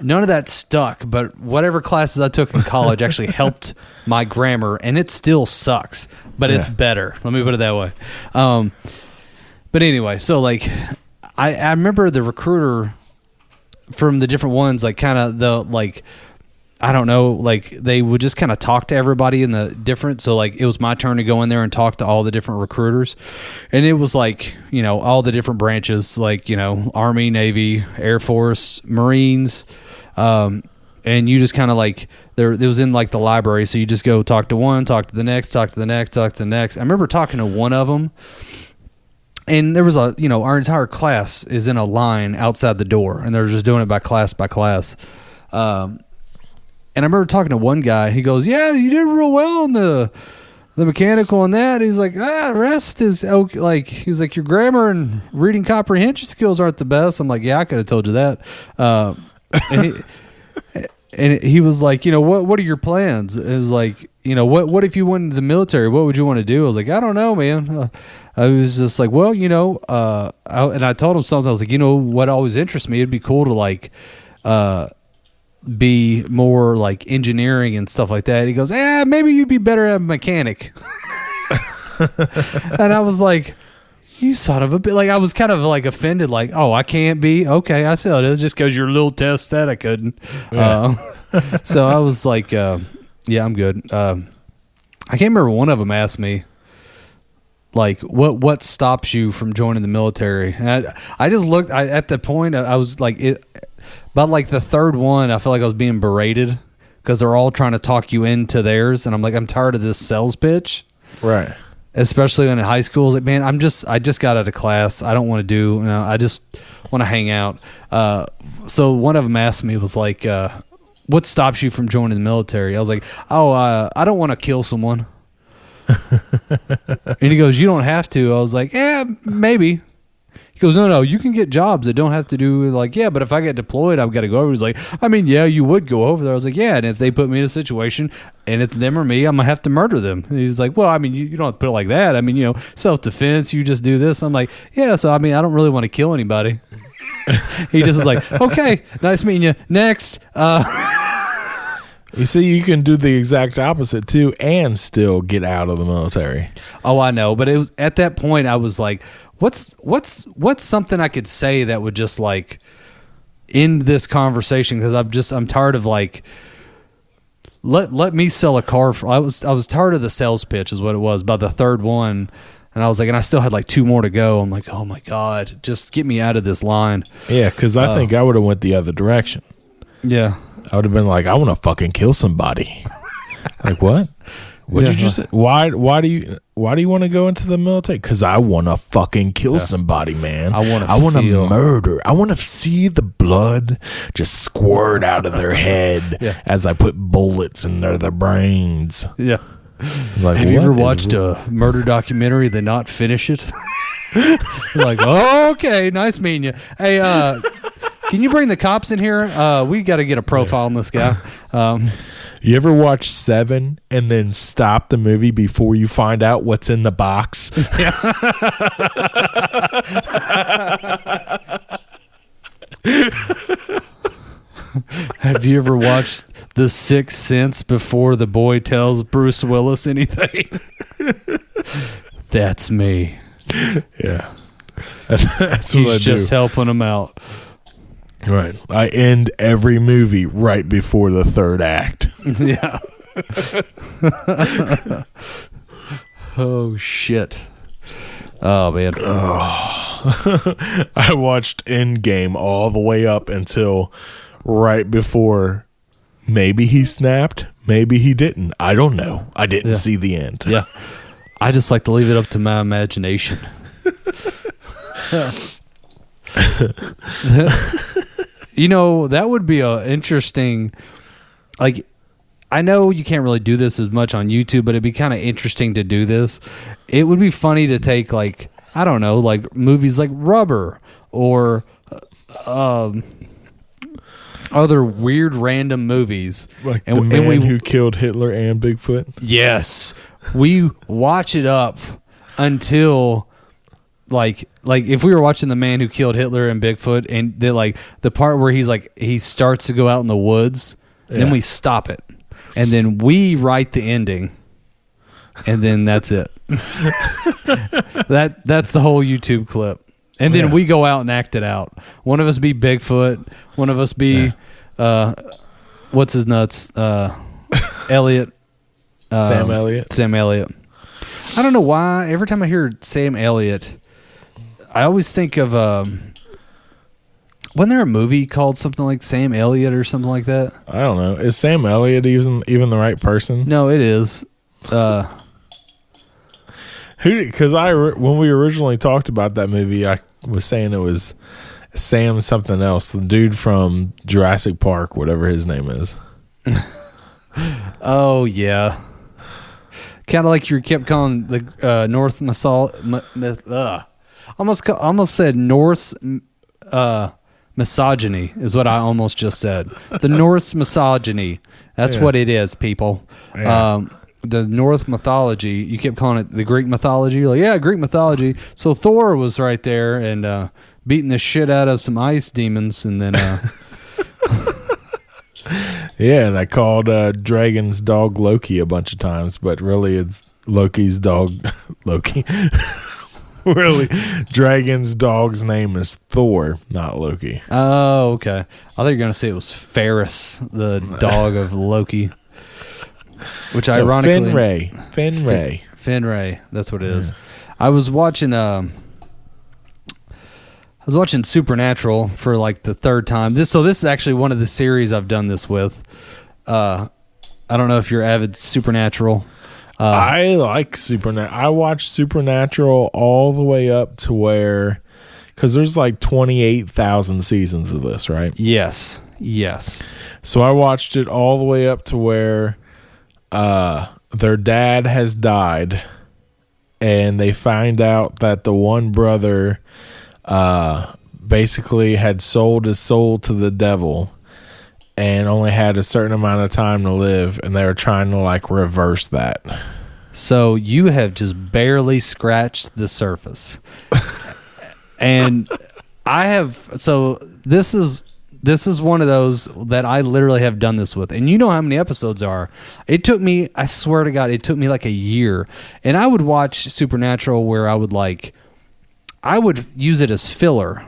None of that stuck, but whatever classes I took in college actually helped my grammar, and it still sucks, but it's better. Let me put it that way. Um, but anyway, so like, I, I remember the recruiter from the different ones, like kind of the like I don't know, like they would just kind of talk to everybody in the different. So like it was my turn to go in there and talk to all the different recruiters, and it was like you know all the different branches, like you know Army, Navy, Air Force, Marines, um, and you just kind of like there. It was in like the library, so you just go talk to one, talk to the next, talk to the next, talk to the next. I remember talking to one of them, and there was a you know our entire class is in a line outside the door, and they're just doing it by class by class. Um, and I remember talking to one guy. He goes, "Yeah, you did real well on the the mechanical and that." He's like, "Ah, rest is okay." Like he's like, "Your grammar and reading comprehension skills aren't the best." I'm like, "Yeah, I could have told you that." Uh, and, he, and he was like, "You know what? What are your plans?" It was like, "You know what? What if you went into the military? What would you want to do?" I was like, "I don't know, man." Uh, I was just like, "Well, you know," uh, I, and I told him something. I was like, "You know what? Always interests me. It'd be cool to like." Uh, be more like engineering and stuff like that. He goes, "Yeah, maybe you'd be better at mechanic." and I was like, "You son of a bit!" Like I was kind of like offended. Like, "Oh, I can't be okay." I said, "It's just because your little test that I couldn't." Uh, so I was like, uh, "Yeah, I'm good." Um, I can't remember. One of them asked me, like, "What what stops you from joining the military?" And I, I just looked. I, at the point, I, I was like, it, about like the third one, I feel like I was being berated because they're all trying to talk you into theirs, and I'm like, I'm tired of this sales pitch Right. Especially when in high school. Like, man, I'm just I just got out of class. I don't want to do. You know, I just want to hang out. Uh, so one of them asked me was like, uh, "What stops you from joining the military?" I was like, "Oh, uh, I don't want to kill someone." and he goes, "You don't have to." I was like, "Yeah, maybe." He goes, no, no, you can get jobs that don't have to do like, yeah, but if I get deployed, I've got to go over. He's like, I mean, yeah, you would go over there. I was like, yeah, and if they put me in a situation and it's them or me, I'm gonna have to murder them. And he's like, well, I mean, you, you don't have to put it like that. I mean, you know, self defense. You just do this. I'm like, yeah. So I mean, I don't really want to kill anybody. he just was like, okay, nice meeting you. Next, uh, You see, you can do the exact opposite too, and still get out of the military. Oh, I know, but it was at that point I was like, what's what's what's something I could say that would just like end this conversation because I'm just I'm tired of like let let me sell a car for I was I was tired of the sales pitch is what it was by the third one and I was like and I still had like two more to go I'm like oh my god just get me out of this line Yeah, because I think um, I would have went the other direction. yeah I would have been like, I want to fucking kill somebody. like what? What Yeah. did you say? Why? Why do you? Why do you want to go into the military? Because I want to fucking kill somebody, man. I wanna I want to murder. I want to see the blood just squirt out of their head Yeah. as I put bullets in their, their brains. Yeah. Like, Have you ever watched a murder documentary then not finish it? Like, oh, okay, nice meeting you. Hey, uh, can you bring the cops in here? Uh, we got to get a profile on this guy. Um, You ever watch Seven and then stop the movie before you find out what's in the box? have you ever watched The Sixth Sense before the boy tells Bruce Willis anything? That's me. yeah, that's, that's what I He's just do. helping him out. Right, I end every movie right before the third act. yeah. oh shit. Oh man. I watched Endgame all the way up until right before. Maybe he snapped. Maybe he didn't. I don't know. I didn't Yeah. see the end. Yeah. I just like to leave it up to my imagination. you know, that would be a interesting like I know you can't really do this as much on YouTube, but it'd be kind of interesting to do this. It would be funny to take like I don't know, like movies like Rubber or uh, um other weird random movies Like And- the and man we- who killed Hitler and Bigfoot. Yes. We watch it up until like like if we were watching the man who killed Hitler and Bigfoot and the like the part where he's like he starts to go out in the woods, then we stop it. And then we write the ending. And then that's it. that that's the whole YouTube clip. And then Yeah. we go out and act it out. One of us be Bigfoot, one of us be uh what's his nuts? Uh Elliott um, Sam Elliott. Sam Elliott. I don't know why. Every time I hear Sam Elliott, I always think of um. Wasn't there a movie called something like Sam Elliott or something like that? I don't know. Is Sam Elliott even even the right person? No, it is. Uh, Who? Because I when we originally talked about that movie, I was saying it was Sam something else, the dude from Jurassic Park, whatever his name is. oh yeah. Kind of like you kept calling the uh, North Masal. M- m- uh, almost almost said North uh, misogyny is what I almost just said. The Norse misogyny. That's Yeah. what it is, people. Yeah. Um, the North mythology. You kept calling it the Greek mythology. You're like, yeah, Greek mythology. So Thor was right there and uh, beating the shit out of some ice demons, and then uh, Yeah, and I called uh, Dragon's dog Loki a bunch of times, but really it's Loki's dog Loki. really, Dragon's dog's name is Thor, not Loki. oh, okay. I thought you were gonna say it was Ferris, the dog of Loki. Which ironically, No, Finray. Finray. Finray. That's what it is. I was watching. Um, I was watching Supernatural for like the third time. This so this is actually one of the series I've done this with. Uh, I don't know if you're avid Supernatural. Uh, I like Supernatural. I watched Supernatural all the way up to where, because there's like 28,000 seasons of this, right? yes, yes. So I watched it all the way up to where uh, their dad has died, and they find out that the one brother uh, basically had sold his soul to the devil and only had a certain amount of time to live, and they were trying to like reverse that. So you have just barely scratched the surface. and I have so this is this is one of those that I literally have done this with. And you know how many episodes are. It took me I swear to god it took me like a year. And I would watch Supernatural where I would like I would use it as filler.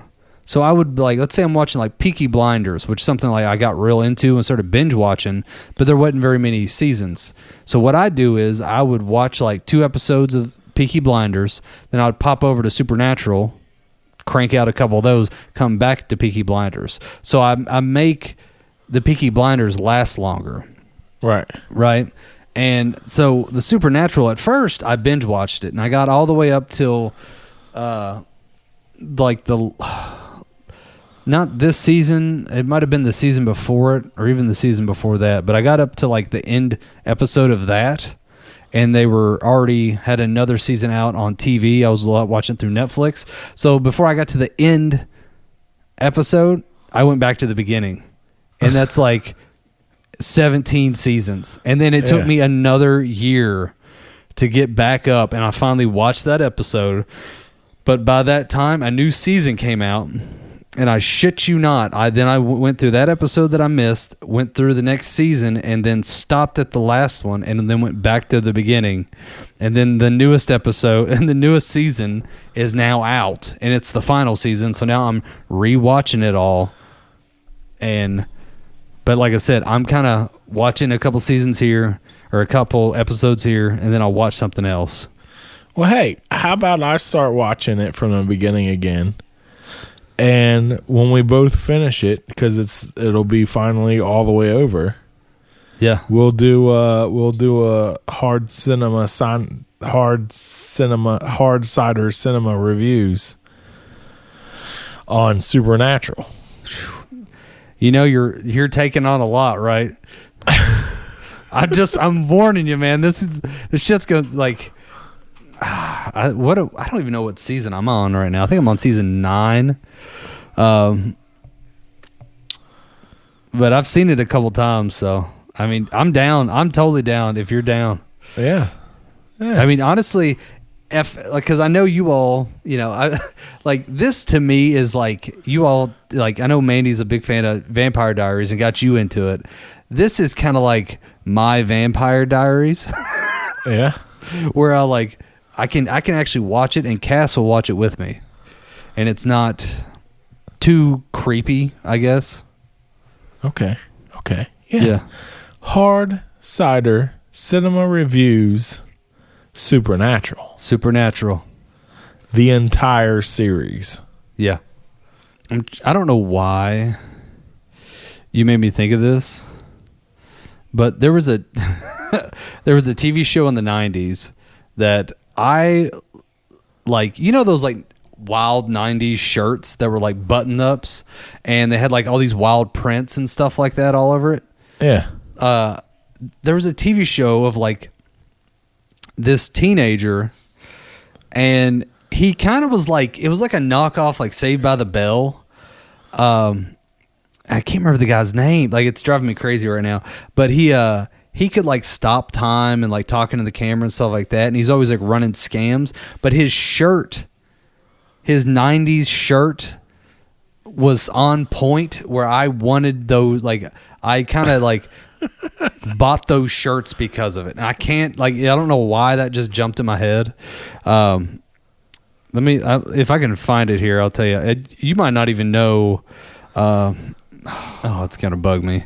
So I would like, let's say I'm watching like Peaky Blinders, which is something like I got real into and started binge watching, but there wasn't very many seasons. So what I do is I would watch like two episodes of Peaky Blinders, then I would pop over to Supernatural, crank out a couple of those, come back to Peaky Blinders. So I, I make the Peaky Blinders last longer Right. right? And so the Supernatural at first I binge watched it and I got all the way up till uh like the not this season, it might have been the season before it or even the season before that, but I got up to like the end episode of that and they were already had another season out on TV. I was watching through Netflix. So before I got to the end episode, I went back to the beginning. And that's like 17 seasons. And then it took Yeah. me another year to get back up and I finally watched that episode. But by that time, a new season came out, and I shit you not, I then I w- went through that episode that I missed, went through the next season, and then stopped at the last one, and then went back to the beginning, and then the newest episode and the newest season is now out, and it's the final season. So now I'm rewatching it all, and but like I said, I'm kind of watching a couple seasons here or a couple episodes here, and then I'll watch something else. Well, hey, how about I start watching it from the beginning again? And when we both finish it, because it's it'll be finally all the way over, Yeah. we'll do uh we'll do a hard cinema sign hard cinema hard cider cinema reviews on Supernatural. You know you're you're taking on a lot, right? I'm just I'm warning you, man. This is this shit's going to like I what a, I don't even know what season I'm on right now. I think I'm on season 9. Um but I've seen it a couple times, so I mean, I'm down. I'm totally down if you're down. Yeah. I mean, honestly, if like because I know you all, you know, I like this to me is like you all like I know Mandy's a big fan of Vampire Diaries and got you into it. This is kind of like my Vampire Diaries, Yeah. where I like I can I can actually watch it and Cass will watch it with me, and it's not too creepy, I guess. Okay. Okay. Yeah. Yeah, Hard cider cinema reviews Supernatural. Supernatural. The entire series. Yeah. I'm, I don't know why you made me think of this, but there was a there was a TV show in the 90s that I like you know those like wild 90s shirts that were like button ups and they had like all these wild prints and stuff like that all over it Yeah. uh, there was a TV show of like this teenager, and he kind of was like it was like a knockoff, like Saved by the Bell. Um, I can't remember the guy's name. Like it's driving me crazy right now. But he uh he could like stop time and like talking to the camera and stuff like that. And he's always like running scams. But his shirt, his '90s shirt, was on point where I wanted those. Like I kind of like bought those shirts because of it. And I can't like I don't know why that just jumped in my head. Um, let me I, if I can find it here, I'll tell you. It, you might not even know. Uh, oh, it's gonna bug me.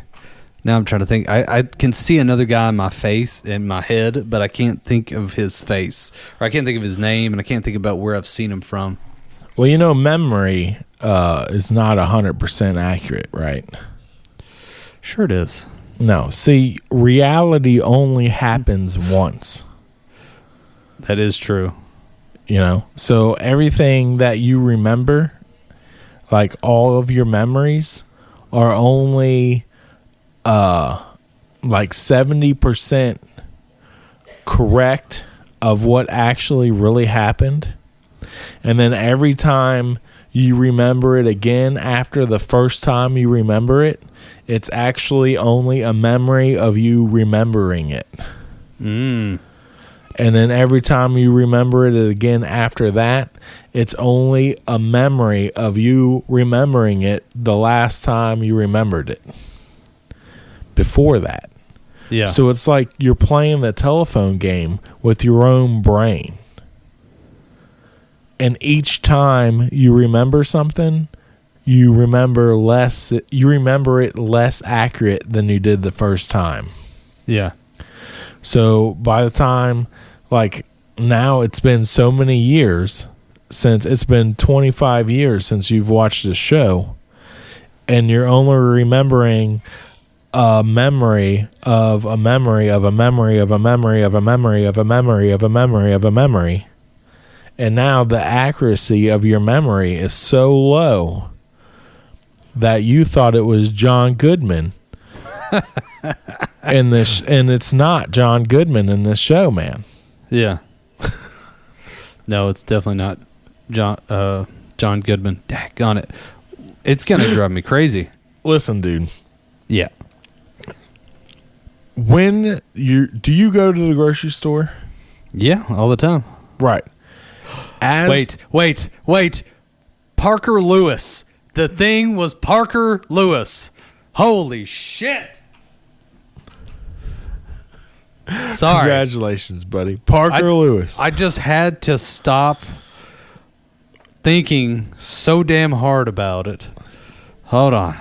Now I'm trying to think. I, I can see another guy in my face in my head, but I can't think of his face, or I can't think of his name, and I can't think about where I've seen him from. Well, you know, memory uh, is not hundred percent accurate, right? Sure, it is. No. See, reality only happens once. That is true. You know, so everything that you remember, like all of your memories, are only uh like seventy percent correct of what actually really happened. And then every time you remember it again after the first time you remember it, it's actually only a memory of you remembering it. Mm. And then every time you remember it again after that, it's only a memory of you remembering it the last time you remembered it. Before that. Yeah. So it's like you're playing the telephone game with your own brain. And each time you remember something, you remember less you remember it less accurate than you did the first time. yeah. So by the time like now it's been so many years since it's been 25 years since you've watched the show and you're only remembering a memory of a memory of a memory of a memory of a memory of a memory of a memory of a memory. And now the accuracy of your memory is so low that you thought it was John Goodman. in this and it's not John Goodman in this show, man. Yeah. no, it's definitely not John uh, John Goodman. on it. It's gonna drive me crazy. Listen, dude. Yeah. When you do you go to the grocery store? Yeah, all the time. Right. As Wait, wait, wait. Parker Lewis. The thing was Parker Lewis. Holy shit. Sorry. Congratulations, buddy. Parker I- Lewis. I just had to stop thinking so damn hard about it. Hold on.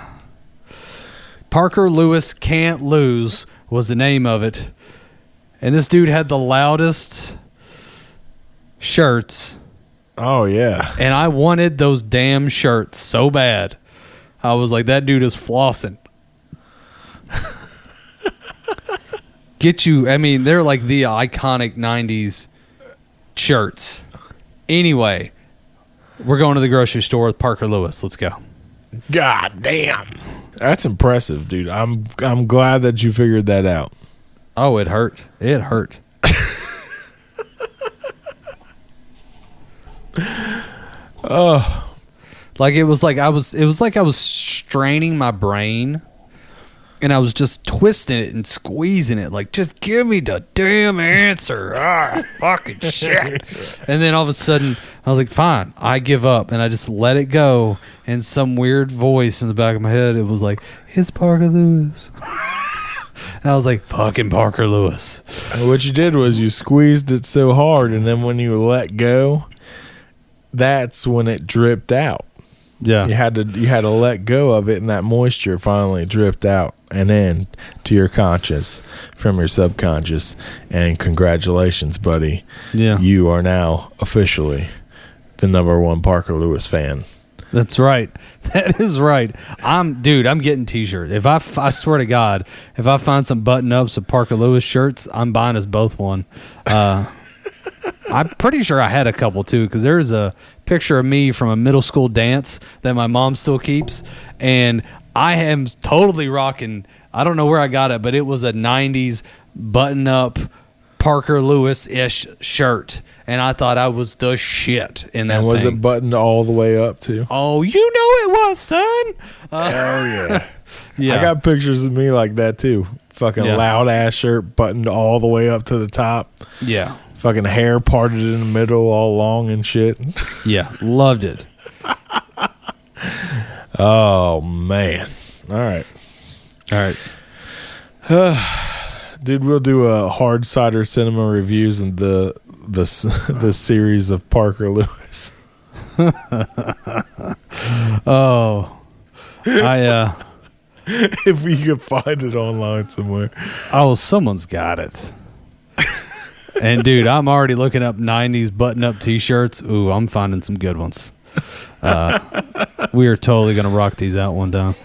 Parker Lewis Can't Lose was the name of it. And this dude had the loudest shirts. oh yeah. And I wanted those damn shirts so bad. I was like, that dude is flossing. Get you, I mean, they're like the iconic 90s shirts. Anyway, we're going to the grocery store with Parker Lewis. Let's go. God damn. That's impressive, dude. I'm I'm glad that you figured that out. Oh, it hurt. It hurt. Oh, Like it was like I was it was like I was straining my brain and I was just twisting it and squeezing it like just give me the damn answer. ah, fucking shit. And then all of a sudden I was like fine, I give up and I just let it go and some weird voice in the back of my head it was like it's Parker Lewis. and I was like fucking Parker Lewis. what you did was you squeezed it so hard, and then when you let go, that's when it dripped out. Yeah. You had to you had to let go of it, and that moisture finally dripped out and in to your conscious from your subconscious. And congratulations, buddy! Yeah. You are now officially the number one Parker Lewis fan. That's right. That is right. I'm, dude. I'm getting t-shirts. If I, I swear to God, if I find some button-ups of Parker Lewis shirts, I'm buying us both one. Uh, I'm pretty sure I had a couple too, because there's a picture of me from a middle school dance that my mom still keeps, and I am totally rocking. I don't know where I got it, but it was a ¡90s button-up Parker Lewis ish shirt, and I thought I was the shit in that. And was thing. it buttoned all the way up too? Oh, you know it was, son. Uh, Hell yeah. yeah, I got pictures of me like that too. Fucking Yeah. loud ass shirt buttoned all the way up to the top. yeah, Fucking hair parted in the middle, all long and shit. yeah. Loved it. Oh man. All right. All right. Dude, we'll do a hard cider cinema reviews and the the the series of Parker Lewis. Oh, I uh, if we could find it online somewhere. oh, someone's got it. And dude, I'm already looking up '90s button-up T-shirts. Ooh, I'm finding some good ones. Uh, we are totally gonna rock these out one time.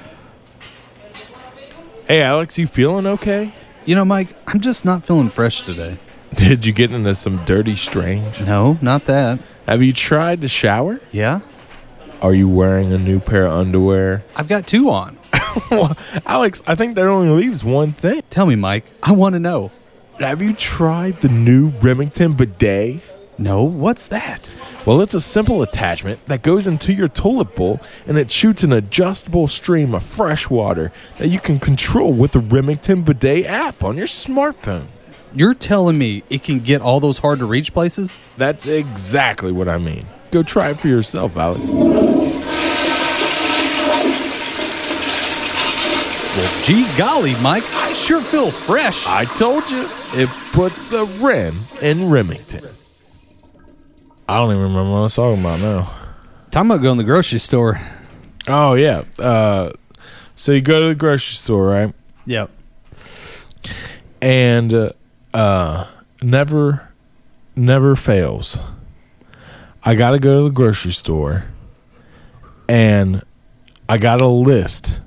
Hey Alex, you feeling okay? You know, Mike, I'm just not feeling fresh today. Did you get into some dirty strange? No, not that. Have you tried to shower? Yeah, Are you wearing a new pair of underwear? I've got two on. Alex, I think that only leaves one thing. Tell me, Mike. I want to know. Have you tried the new Remington bidet? No, what's that? Well, it's a simple attachment that goes into your toilet bowl and it shoots an adjustable stream of fresh water that you can control with the Remington bidet app on your smartphone. You're telling me it can get all those hard to reach places? That's exactly what I mean. Go try it for yourself, Alex. Well, gee golly, Mike, I sure feel fresh. I told you, it puts the Rem in Remington. I don't even remember what I was talking about now. Talking about going to the grocery store. Oh yeah. Uh, so you go to the grocery store, right? Yep. And uh, uh, never, never fails. I got to go to the grocery store, and I got a list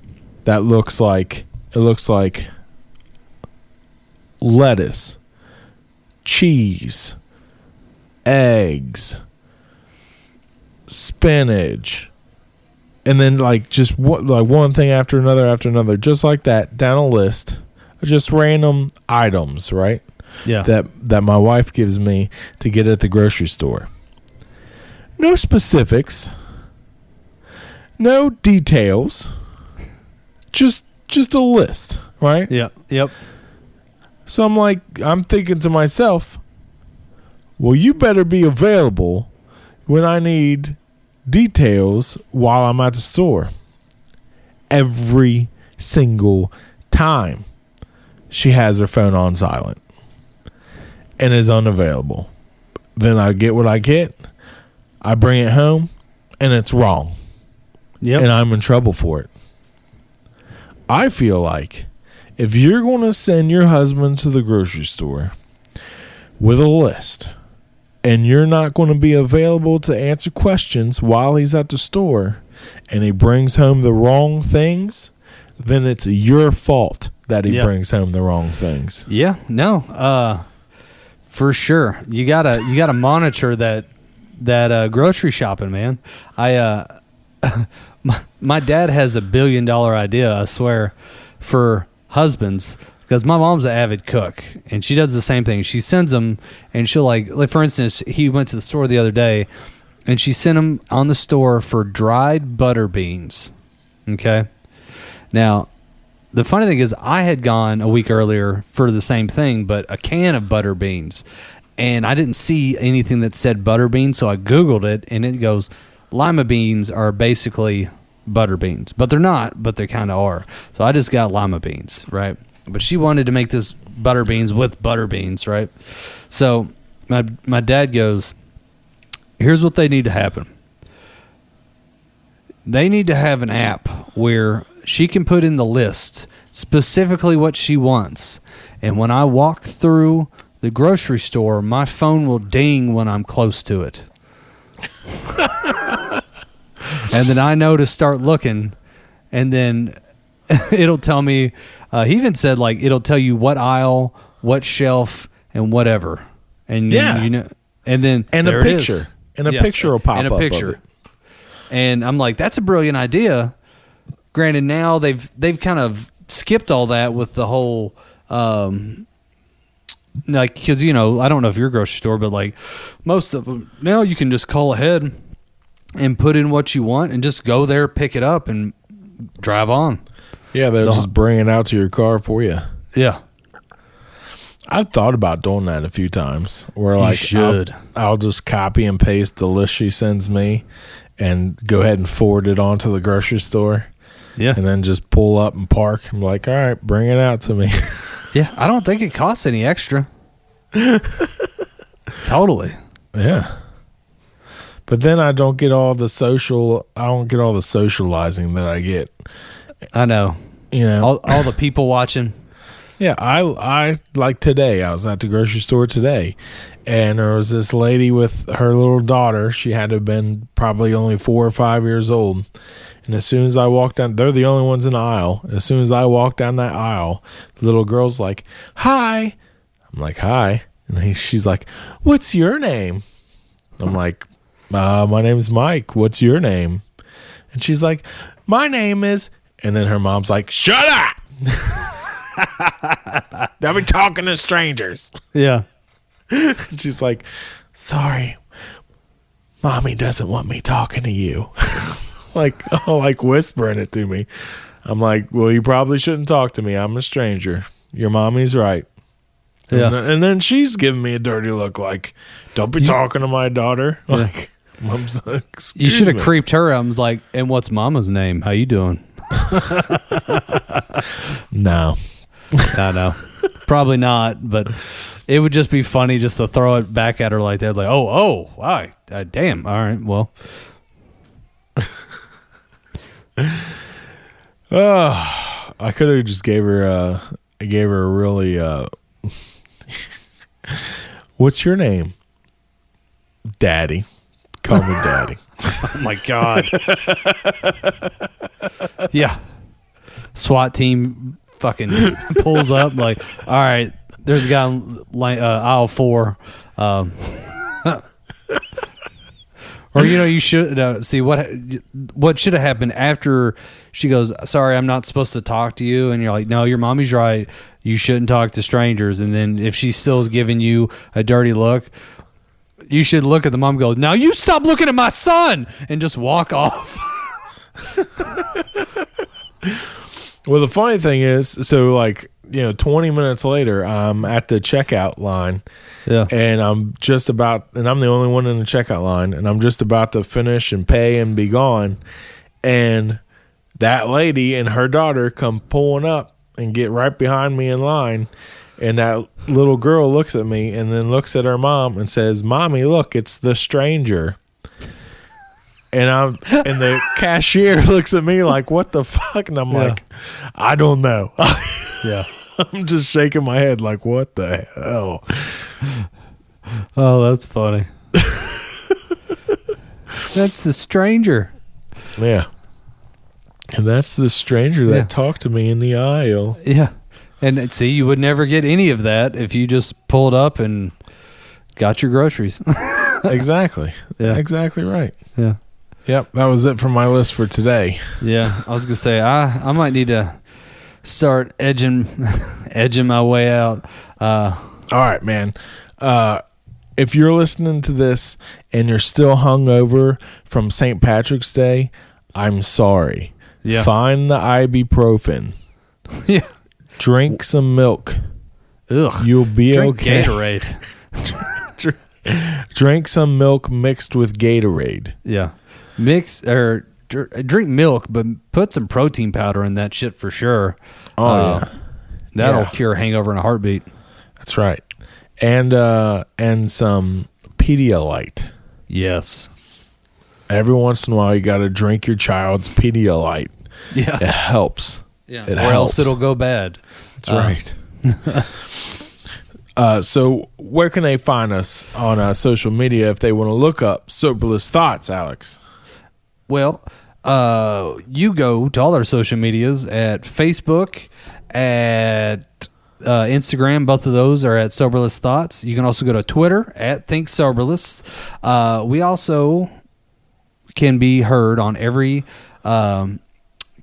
that looks like it looks like lettuce, cheese, eggs, spinach, and then like just what like one thing after another after another, just like that down a list, of just random items, right? Yeah. That that my wife gives me to get at the grocery store. No specifics, no details, just just a list, right? yeah. Yep. So I'm like, I'm thinking to myself, well, you better be available when I need details while I'm at the store. Every single time she has her phone on silent and is unavailable. Then I get what I get, I bring it home, and it's wrong Yep. and I'm in trouble for it. I feel like if you're going to send your husband to the grocery store with a list and you're not going to be available to answer questions while he's at the store and he brings home the wrong things, then it's your fault that he Yeah. brings home the wrong things. Yeah, no, uh, for sure. You gotta you gotta monitor that that uh, grocery shopping, man. I uh, my, my dad has a billion dollar idea, I swear, for husbands because my mom's an avid cook and she does the same thing. She sends them and she'll like like for instance, he went to the store the other day and she sent him on the store for dried butter beans. Okay, now the funny thing is, I had gone a week earlier for the same thing, but a can of butter beans, and I didn't see anything that said butter beans, so I googled it, and it goes, lima beans are basically butter beans, but they're not, but they kind of are. So I just got lima beans, right? But she wanted to make this butter beans with butter beans, right? So my my dad goes, here's what they need to happen they need to have an app where she can put in the list specifically what she wants. And when I walk through the grocery store, my phone will ding when I'm close to it. and then I know to start looking. And then it'll tell me, uh, he even said, like, it'll tell you what aisle, what shelf, and whatever. And you- Yeah. you know, and then And a there it is. picture. And a Yeah. picture will pop and a up picture. And I'm like, that's a brilliant idea. Granted, now they've they've kind of skipped all that with the whole, um, like because you know I don't know if your grocery store, but like most of them now you can just call ahead and put in what you want and just go there, pick it up, and drive on. Yeah, they'll The- just bring it out to your car for you. Yeah, I've thought about doing that a few times. Where like should. I'll, I'll just copy and paste the list she sends me, and go ahead and forward it on to the grocery store, yeah, and then just pull up and park. I'm like, all right, bring it out to me. yeah. I don't think it costs any extra. totally. yeah. But then I don't get all the social. I don't get all the socializing that I get. I know. You know, All all the people watching. Yeah, I I like today. I was at the grocery store today, and there was this lady with her little daughter. She had to have been probably only four or five years old. And as soon as I walked down, they're the only ones in the aisle. As soon as I walked down that aisle, the little girl's like, "Hi," I'm like, "Hi," and he, she's like, "What's your name?" I'm like, uh, "My name's Mike. What's your name?" And she's like, "My name is," and then her mom's like, "Shut up." They'll be talking to strangers. Yeah. She's like, sorry, mommy doesn't want me talking to you. like, oh, like whispering it to me. I'm like, well, you probably shouldn't talk to me. I'm a stranger. Your mommy's right. Yeah. And, then- and then she's giving me a dirty look like, don't be talking to my daughter. Like, mom's like, You should have creeped her. I was like, and what's mama's name? How you doing? No. I know. Probably not, but it would just be funny just to throw it back at her like that. Like, oh, oh, wow, uh, damn. All right, well, Oh, I could have just gave her uh I gave her a really uh What's your name? Daddy. Call me Daddy. oh my god. yeah. SWAT team fucking pulls up like, all right, there's a guy in line, uh, aisle four. Um, or you know, you should uh, see what what should have happened after she goes. Sorry, I'm not supposed to talk to you, and you're like, no, your mommy's right. You shouldn't talk to strangers. And then if she still is giving you a dirty look, you should look at the mom. Go now, you stop looking at my son, and just walk off. Well, the funny thing is, so like you know, twenty minutes later, I'm at the checkout line, Yeah. and I'm just about, and I'm the only one in the checkout line, and I'm just about to finish and pay and be gone, and that lady and her daughter come pulling up and get right behind me in line, and that little girl looks at me and then looks at her mom and says, "Mommy, look, it's the stranger." And I'm and the cashier looks at me like, "What the fuck?" And I'm Yeah. like, "I don't know." yeah. I'm just shaking my head like, "What the hell?" Oh, that's funny. that's the stranger. Yeah. And that's the stranger that Yeah. talked to me in the aisle. Yeah. And see, you would never get any of that if you just pulled up and got your groceries. exactly. Yeah. Exactly right. yeah. Yep. That was it for my list for today. Yeah. I was gonna say I I might need to start edging edging my way out. Uh All right, man. Uh, if you're listening to this and you're still hungover from St. Patrick's Day, I'm sorry. Yeah. Find the ibuprofen. yeah. Drink some milk. Ugh. You'll be Drink okay. Gatorade. Drink some milk mixed with Gatorade. Yeah. Mix or drink milk, but put some protein powder in that shit for sure. Oh Uh, yeah. That'll Yeah. cure a hangover in a heartbeat. That's right. And uh and some Pedialyte. Yes. Every once in a while you got to drink your child's Pedialyte. Yeah. It helps. Yeah. It or else it'll go bad. That's Uh, right. uh, so, where can they find us on uh, social media if they want to look up Soberless Thoughts, Alex? Well, uh, you go to all our social medias at Facebook, at uh, Instagram. Both of those are at Soberless Thoughts. You can also go to Twitter at Think Soberless. Uh, we also can be heard on every um,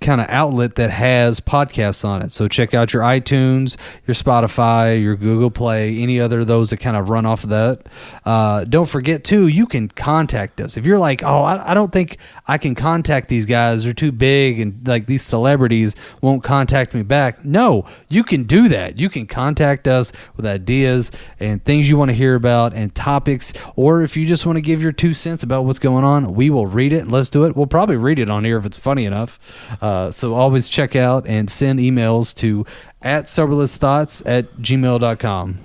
kind of outlet that has podcasts on it. So check out your iTunes, your Spotify, your Google Play, any other of those that kind of run off of that. Uh, don't forget too, you can contact us if you're like, oh, I, I don't think I can contact these guys; they're too big, and like these celebrities won't contact me back. No, you can do that. You can contact us with ideas and things you want to hear about and topics, or if you just want to give your two cents about what's going on, we will read it. Let's do it. We'll probably read it on here if it's funny enough. Uh, so always check out and send emails to at soberlessthoughts at gmail.com.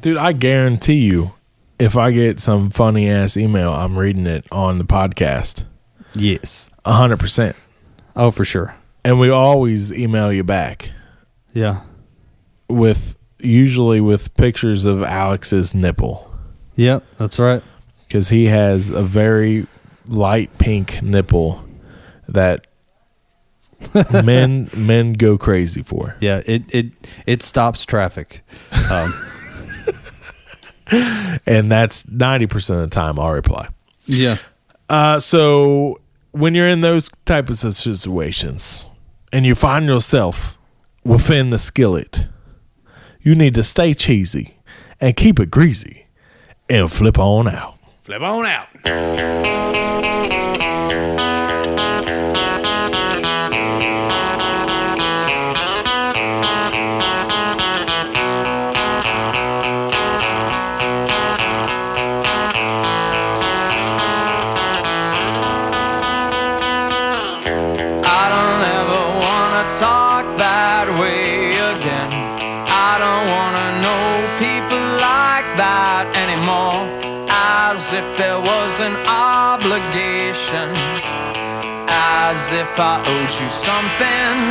Dude, I guarantee you, if I get some funny ass email, I'm reading it on the podcast. Yes. A 100%. Oh, for sure. And we always email you back Yeah. with usually with pictures of Alex's nipple Yep. That's right. because he has a very light pink nipple that men men go crazy for. Yeah. It it it stops traffic. Um, And that's 90% of the time I'll reply. yeah. Uh, so when you're in those type of situations and you find yourself within the skillet, you need to stay cheesy and keep it greasy and flip on out. Flip on out. If I owed you something.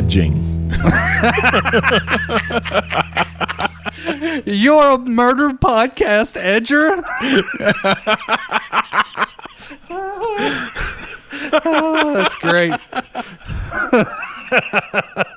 Edging. You're a murder podcast edger. oh, that's great.